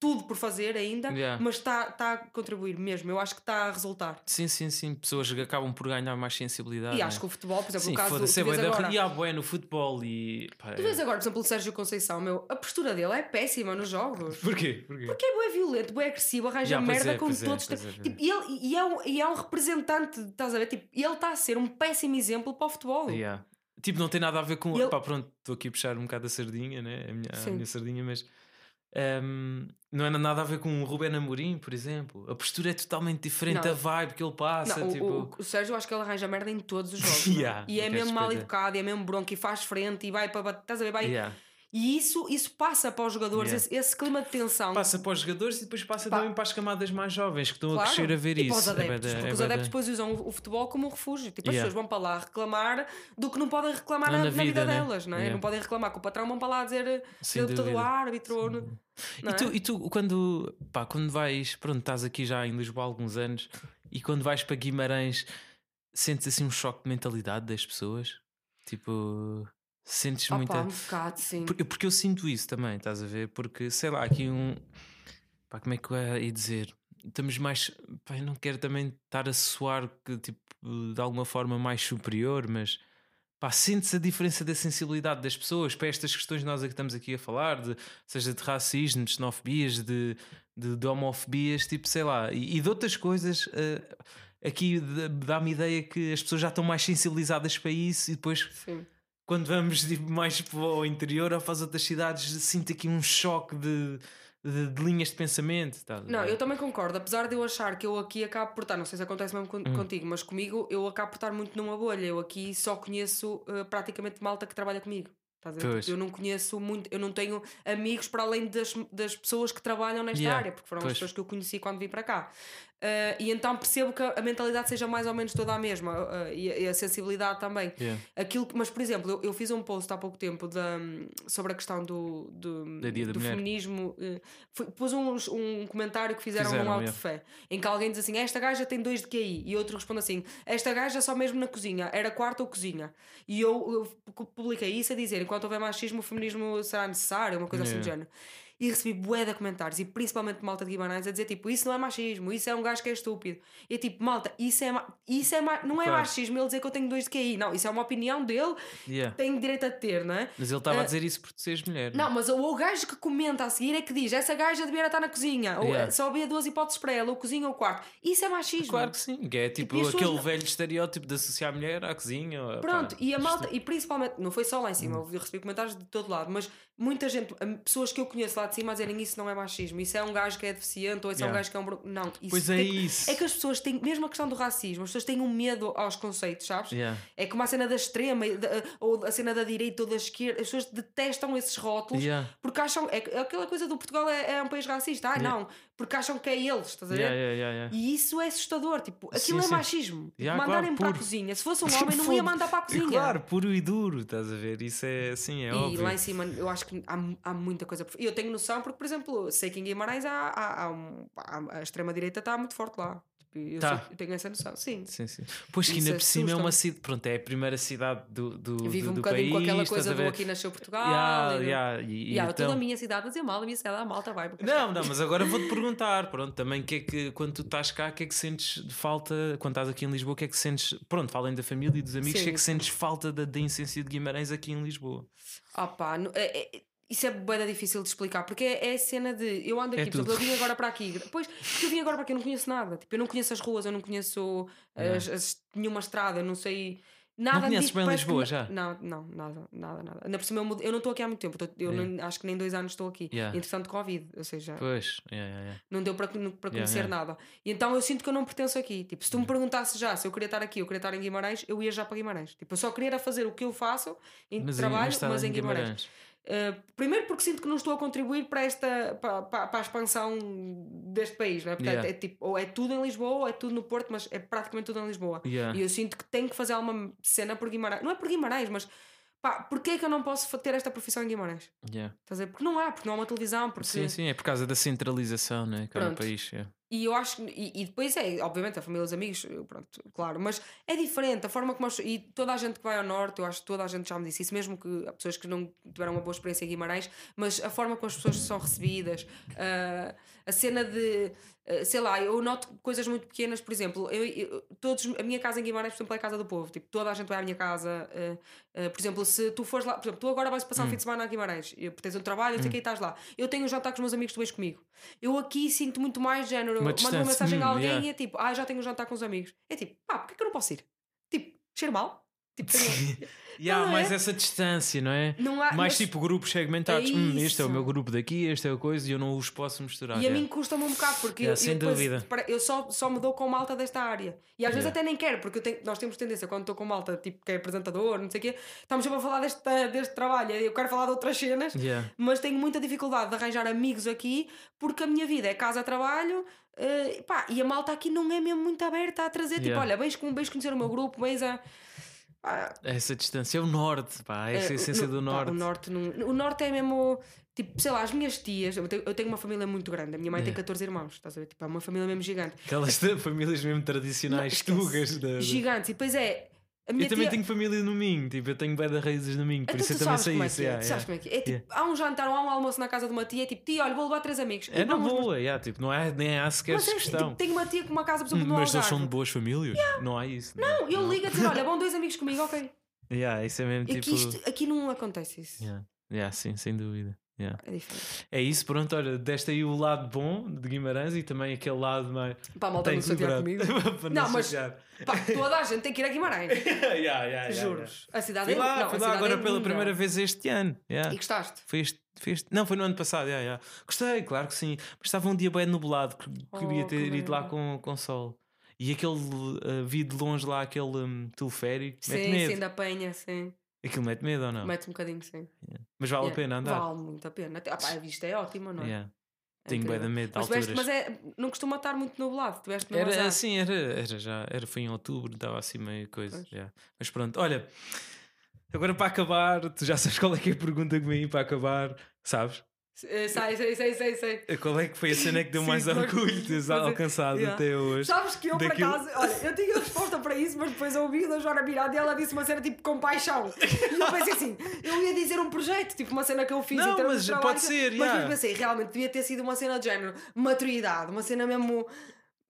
tudo por fazer ainda, Yeah. mas está, está a contribuir mesmo. Eu acho que está a resultar. Sim, sim, sim, pessoas que acabam por ganhar mais sensibilidade. E né? acho que o futebol, por exemplo, Sim, o caso do, é tu agora, E há bué no futebol e... pá, tu é- vês agora, por exemplo, o Sérgio Conceição, meu, a postura dele é péssima nos jogos. Porquê? Porquê? Porque é bué violento, bué agressivo, arranja Yeah, merda é, pois é, todos. é. Tipo, e, ele, e, é um, e é um representante, estás a ver? Tipo, e ele está a ser um péssimo exemplo para o futebol. Yeah. Tipo, não tem nada a ver com. Ele- Pá, pronto, estou aqui a puxar um bocado a sardinha, né? A minha, a minha sardinha, mas. Ehm, não é nada a ver com o Ruben Amorim, por exemplo. A postura é totalmente diferente, Não. a vibe que ele passa. Não, o- tipo... o, o Sérgio acho que ele arranja merda em todos os jogos. é? Yeah, e é mesmo mal educado, e é mesmo bronco, e faz frente, e vai para. bater, Estás a ver? Vai, Yeah. E isso, isso passa para os jogadores, Yeah. esse, esse clima de tensão. Passa para os jogadores e depois passa Pá. também para as camadas mais jovens que estão a Claro. crescer a ver e isso. Para os É adeptos, da- porque é os adeptos depois usam o, o futebol como um refúgio. Tipo, as Yeah. pessoas vão para lá reclamar do que não podem reclamar Não, na, na vida, vida, né? delas, não é? Yeah. Não podem reclamar com o patrão, vão para lá dizer todo dúvida. árbitro. não E é? tu, e tu quando, pá, quando vais, pronto, estás aqui já em Lisboa há alguns anos e quando vais para Guimarães, sentes assim um choque de mentalidade das pessoas? Tipo, sentes Opa, muita. um bocado, sim. Porque, porque eu sinto isso também, estás a ver? Porque sei lá, aqui um. Pá, como é que eu ia dizer? Estamos mais. Pá, eu não quero também estar a soar que, tipo, de alguma forma mais superior, mas. Pá, sente-se a diferença da sensibilidade das pessoas para estas questões que nós aqui estamos aqui a falar, de, seja de racismo, de xenofobias, de, de, de homofobias, tipo, sei lá, e, e de outras coisas. eh, aqui dá- dá-me ideia que as pessoas já estão mais sensibilizadas para isso e depois Sim. Quando vamos tipo, mais para o interior ou para as outras cidades, sinto aqui um choque de, de, de linhas de pensamento. a Não, eu também concordo. Apesar de eu achar que eu aqui acabo por estar, não sei se acontece mesmo Hum. con- contigo, mas comigo eu acabo por estar muito numa bolha. Eu aqui só conheço eh, praticamente malta que trabalha comigo. Eu não conheço muito, eu não tenho amigos para além das, das pessoas que trabalham nesta Yeah, área, porque foram pois. as pessoas que eu conheci quando vim para cá. Eh, e então percebo que a mentalidade seja mais ou menos toda a mesma eh, e, a, e a sensibilidade também. Yeah. Aquilo que, mas, por exemplo, eu, eu fiz um post há pouco tempo da, sobre a questão do, do, do feminismo. eh, foi- pus uns- um comentário que fizeram, Fizeram, num auto yeah. de fé, em que alguém diz assim: Esta gaja tem dois de QI, e outro responde assim: Esta gaja só mesmo na cozinha, era quarto ou cozinha. E eu, eu pu- publiquei isso a dizer: Enquanto houver machismo, o feminismo será necessário, uma coisa assim do Yeah. género. E recebi bué de comentários, e principalmente malta de Guimarães, a dizer tipo: Isso não é machismo, isso é um gajo que é estúpido. E é tipo: Malta, isso é, isso é não é Claro. machismo ele dizer que eu tenho dois de QI. Não, isso é uma opinião dele, Yeah. tem direito a ter, não é? Mas ele estava a Ah, dizer isso porque tu seres mulher. Não, mas o, o gajo que comenta a seguir é que diz: essa gaja devia estar na cozinha, ou Yeah. eh, só havia duas hipóteses para ela, ou cozinha ou quarto. Isso é machismo. Claro que sim, que é tipo e pessoas aquele não- velho estereótipo de associar a mulher à cozinha. ou- Pronto, pá, e a isto- malta, e principalmente, não foi só lá em cima, Hum. eu recebi comentários de todo lado, mas muita gente, hum, pessoas que eu conheço lá de cima a dizerem isso não é machismo, isso é um gajo que é deficiente, ou isso é um Yeah. gajo que é um. bro-". Não, isso Pois é tem- isso. É que as pessoas têm, mesmo a questão do racismo, as pessoas têm um medo aos conceitos, sabes? Yeah. É como a cena da extrema, e da- ou a cena da direita ou da esquerda, as pessoas detestam esses rótulos Yeah. porque acham. É, é aquela coisa do Portugal é, é um país racista. Yeah. não, porque acham que é eles, estás a ver? Yeah, yeah, yeah, yeah. E isso é assustador. Tipo, aquilo Sim, é sim. machismo. Tipo, Yeah, Mandarem-me claro, para a cozinha. Se fosse um homem, não ia mandar para a cozinha. Claro, puro e duro, estás a ver? Isso é assim, é E óbvio. lá em cima, eu acho que há, há muita coisa. E eu tenho noção, porque, por exemplo, sei que em Guimarães há, há, há um- a extrema-direita está muito forte lá. Tipo, eu, Tá. sei- eu tenho essa noção. Sim. Sim, sim. Pois que ainda por cima é uma cidade, pronto, é a primeira cidade do, do, Vive do, um do bocadinho país. com aquela coisa do aqui nasceu Portugal. Yeah, e yeah, e- e Yeah, então- Toda a minha cidade a dizer mal, a minha cidade, a malta vai. Não, não, mas agora vou-te perguntar, pronto, também que é que quando tu estás cá, o que é que sentes de falta, quando estás aqui em Lisboa, o que é que sentes, pronto, falem da família e dos amigos, o que é que sentes falta da, da essência de Guimarães aqui em Lisboa? Ah pá, é- é- isso é bem difícil de explicar, porque é, é a cena de. Eu ando É aqui, tudo. eu vim agora para aqui. Pois, porque eu vim agora para aqui, eu não conheço nada. Tipo, eu não conheço as ruas, eu não conheço as, as- nenhuma estrada, eu não sei. Nada me conheces bem que Lisboa, não- já? Não, não, nada, nada, nada. Ainda por cima, eu, eu não estou aqui há muito tempo, tô- eu Yeah. nem- acho que nem dois anos estou aqui. Yeah. Entretanto, Covid, ou seja, Pois, yeah, não deu para, para conhecer nada. E então eu sinto que eu não pertenço aqui. Tipo, se tu me perguntasse já se eu queria estar aqui, eu queria estar em Guimarães, eu ia já para Guimarães. Tipo, eu só queria fazer o que eu faço em Mas trabalho, mas em Guimarães. Uh, primeiro porque sinto que não estou a contribuir para esta para, para, para a expansão deste país, não é? Portanto, Yeah. é tipo, ou é tudo em Lisboa ou é tudo no Porto, mas é praticamente tudo em Lisboa. Yeah. E eu sinto que tenho que fazer alguma cena por Guimarães. Não é por Guimarães, mas pá, porquê é que eu não posso ter esta profissão em Guimarães? Yeah. Estás a ver? Porque não há, porque não há uma televisão, porque Sim, sim, é por causa da centralização, né? Cá no Pronto. país. yeah. E eu acho e, e depois é, obviamente, a família e os amigos, pronto, claro, mas é diferente a forma como e toda a gente que vai ao norte, eu acho que toda a gente já me disse isso, mesmo que há pessoas que não tiveram uma boa experiência em Guimarães, mas a forma como as pessoas são recebidas, ah, a cena de, sei lá, eu noto coisas muito pequenas, por exemplo, eu, eu- todos, a minha casa em Guimarães, por exemplo, é a casa do povo, tipo, toda a gente vai à minha casa, ah, ah, por exemplo, se tu fores lá, por exemplo, tu agora vais passar um fim de semana a Guimarães, e tens um trabalho, não sei o que, estás lá, eu tenho um jantar com os meus amigos, tu vais comigo. Eu aqui sinto muito mais género, Uma mando uma mensagem a hum, alguém yeah. e é tipo, ah, já tenho um jantar com os amigos. É tipo, pá, porquê que eu não posso ir? Tipo, cheiro mal? Tipo. Yeah, Não mais é? essa distância, não é? Não há- mais mas- tipo grupos segmentados. É Hum, este é o meu grupo daqui, este é a coisa e eu não os posso misturar. E a mim custa-me um bocado, porque eu, sem eu, depois, dúvida. para- eu só, só me dou com malta desta área. E às vezes até nem quero, porque tenho- nós temos tendência, quando estou com malta, tipo, que é apresentador, não sei o quê, estamos sempre a falar deste, deste trabalho. Eu quero falar de outras cenas, Yeah. mas tenho muita dificuldade de arranjar amigos aqui, porque a minha vida é casa-trabalho. eh, pá, e a malta aqui não é mesmo muito aberta a trazer, tipo, Yeah. olha, vens, vens conhecer o meu grupo, vens a. pá, Essa distância é o norte, pá. Essa é a é, essência no- do pá, norte. o norte, não- o norte é mesmo. Tipo, sei lá, as minhas tias, eu tenho, eu tenho uma família muito grande. A minha mãe tem É. 14 irmãos, estás a ver? Tipo, é uma família mesmo gigante. Aquelas famílias mesmo tradicionais, Esquece. tugas. Da- Gigantes. E depois é. Eu também tia- tenho família no Minho, tipo, eu tenho bem de raízes no Minho, por Então isso eu também sei como é isso. é, yeah, sabes yeah. como é que é. É tipo, há um jantar ou há um almoço na casa de uma tia, é tipo, tia, olha, vou levar três amigos. É na boa, yeah, tipo, não é, nem há sequer Mas é, questão. tipo, tenho uma tia com uma casa, por exemplo, no Mas eles são de boas famílias? Não há isso. Não, eu ligo a dizer, olha, vão dois amigos comigo, ok. Yeah, isso é mesmo tipo. Aqui, isto- aqui não acontece isso. Yeah. Yeah, sim, sem dúvida. Yeah. É diferente. É isso, pronto, olha, deste aí o lado bom de Guimarães e também aquele lado mais. Pá, malta não chatear comigo. Para Não, mas- chatear. Pá, toda a gente tem que ir a Guimarães. yeah, yeah, yeah, Juros. A cidade Fui é lá, não, fui lá agora é pela primeira vez este ano. E gostaste? Foi este, foi este- Não, foi no ano passado. Yeah, yeah. Gostei, claro que sim. Mas estava um dia bem nublado, que queria Oh, ter que ido lá com, com sol. E aquele, uh, vi de longe lá aquele um, teleférico, Sim, sim, da penha, sim. Aquilo mete medo ou não? Mete um bocadinho, sim. Mas vale Yeah. a pena andar. Vale muito a pena. Até, pá, a vista é ótima, não é? Yeah. É Tenho incrível. de medo de mas, alturas. mas é, não costuma estar muito nublado. Tiveste no Era assim, era, era já, era, foi em outubro, estava assim meio coisa. Já. Mas pronto, olha, agora para acabar, tu já sabes qual é que é a pergunta que vem para acabar, sabes? Eh, Sei, sei, sei, sei, sei. Qual é que foi a cena que deu Sim, mais orgulho de é- alcançado yeah. até hoje? Sabes que eu, Daquilo- por acaso, olha, eu tinha resposta para isso, mas depois eu ouvi da Joana Miranda e ela disse uma cena tipo com paixão. E eu pensei assim, eu ia dizer um projeto, tipo uma cena que eu fiz Não, em termos mas de pode trabalho, ser, Mas yeah. pensei, realmente devia ter sido uma cena de género, maturidade, uma cena mesmo.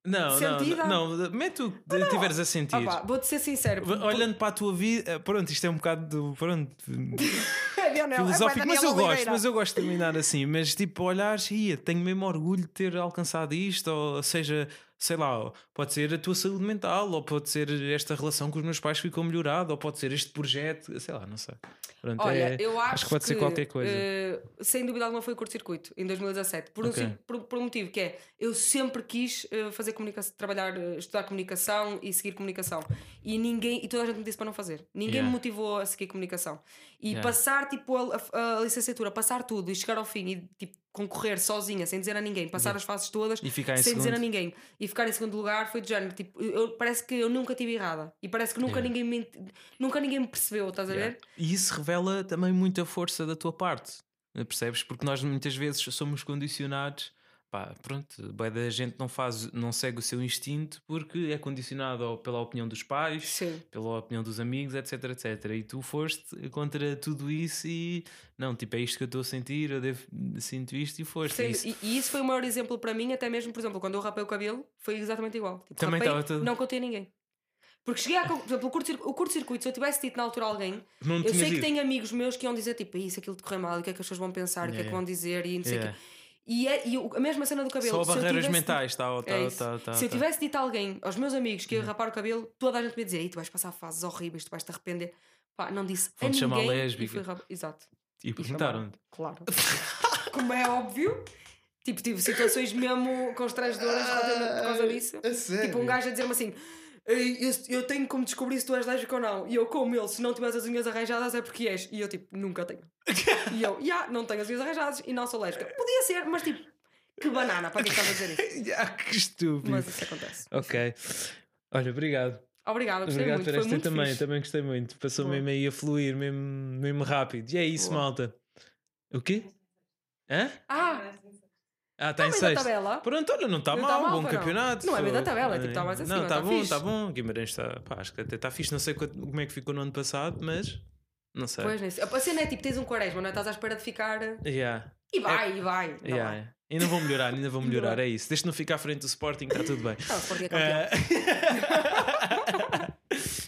Não, Sentida? não, não, mete o que tiveres a sentir. Vou-te ser sincero. Olhando para a tua vida, pronto, isto é um bocado do, pronto, É Daniel, é filosófico, mas eu gosto, mas eu gosto de terminar assim. Mas tipo, olhares, ia, tenho mesmo orgulho de ter alcançado isto, ou seja, sei lá, pode ser a tua saúde mental, ou pode ser esta relação com os meus pais que ficou melhorada, ou pode ser este projeto, sei lá, não sei. Pronto, Olha, é- eu acho, que pode ser qualquer coisa. eh, sem dúvida alguma foi o curto-circuito em 2017. Por, um, Ok. sim- por, por um motivo que é eu sempre quis eh, fazer comunicação, trabalhar, eh, estudar comunicação e seguir comunicação. E ninguém, e toda a gente me disse para não fazer. Ninguém Yeah. me motivou a seguir comunicação. E Yeah. passar tipo a, a- a licenciatura, passar tudo e chegar ao fim e tipo concorrer sozinha, sem dizer a ninguém, passar as fases todas E ficar em sem dizer a segundo. ninguém e ficar em segundo lugar foi de género. Tipo, eu, parece que eu nunca tive errada e parece que nunca, Yeah. ninguém, me, nunca ninguém me percebeu, estás a Yeah. ver? E isso revela também muita força da tua parte, percebes? Porque nós muitas vezes somos condicionados. Pá, pronto, bué da gente não faz, não segue o seu instinto porque é condicionado pela opinião dos pais, Sim. pela opinião dos amigos, etc, etc. E tu foste contra tudo isso e não, tipo, é isto que eu estou a sentir, eu devo, sinto isto e foste. Sim, Isso- E, e isso foi o maior exemplo para mim, até mesmo, por exemplo, quando eu rapei o cabelo, foi exatamente igual. Tipo, Também rapei, tudo- Não contei a ninguém. Porque cheguei a. Por exemplo, o curto-circuito, se eu tivesse dito na altura a alguém, não eu sei que ido. tenho amigos meus que iam dizer tipo, isso, aquilo de correr mal, o que é que as pessoas vão pensar, e o que é que Yeah. vão dizer, e não sei o Yeah. quê. E, é, e a mesma cena do cabelo. Só se eu barreiras tivesse mentais, tá, tá, é tá, tá, Se eu tá. tivesse dito a alguém, aos meus amigos, que ia rapar o cabelo, toda a gente me ia dizer, "Ei, tu vais passar fases horríveis, tu vais te arrepender. Pá, não disse Vão-te ninguém. chamar e lésbica. fui rap- Exato. E E perguntaram-te. Claro. Como é óbvio. Tipo, tive situações mesmo constrangedoras por causa disso. Tipo, um gajo a dizer-me assim: "Ei, eu, eu tenho como descobrir se tu és lésbica ou não. E eu, como ele, se não tiveres as unhas arranjadas é porque és. E eu, tipo, nunca tenho. e eu, já, não tenho as unhas arranjadas e não sou lésbica. Podia ser, mas tipo, que banana, para que estás a dizer isso? Ah, que estúpido. Mas isso acontece. Ok. Olha, obrigado. Obrigada, gostei Obrigado muito. por esta também, fixe. também gostei muito. Passou Boa. mesmo aí a fluir, mesmo, mesmo rápido. E é isso, Boa. malta. O quê? Hã? Ah, Ah, está em meio da sexto. tabela. Pronto, olha, não está mal, tá mal, bom campeonato. Não é meio da tabela, é tipo, tá mais acima, Não, está tá bom, está bom. Guimarães está, pá, acho que até está fixe. Não sei como é que ficou no ano passado, mas não sei. Pois, nem sei. A cena é tipo, tens um quaresma, não é? Estás à espera de ficar. Yeah. E vai, e vai. Não Yeah, vai. Ainda vão melhorar, ainda vão melhorar, é isso. Deixa não ficar à frente do Sporting, está tudo bem. O Sporting é campeão.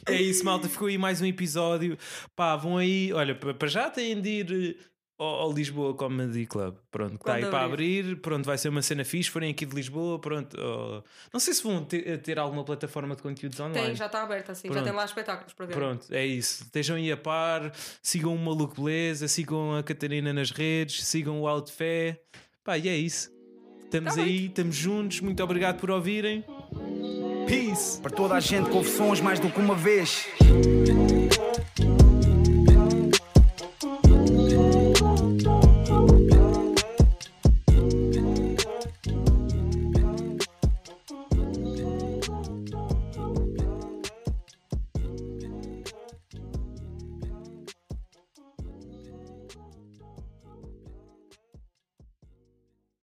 É isso, malta. Ficou aí mais um episódio. Pá, vão aí. Olha, pa- para já têm de ir eh, ao, Lisboa Comedy Club. Pronto, está aí para abrir. Pronto, vai ser uma cena fixe. Forem aqui de Lisboa. Pronto, oh, não sei se vão ter, ter alguma plataforma de conteúdos online. Tem, já está aberta, assim. Já Pronto. tem lá espetáculos para ver. Pronto, é isso. Estejam aí a par. Sigam o Maluco Beleza. Sigam a Catarina nas redes. Sigam o Alto Fé. Pá, e é isso. Estamos Tá aí, estamos juntos. Muito obrigado por ouvirem. Peace! Para toda a gente, confissões mais do que uma vez.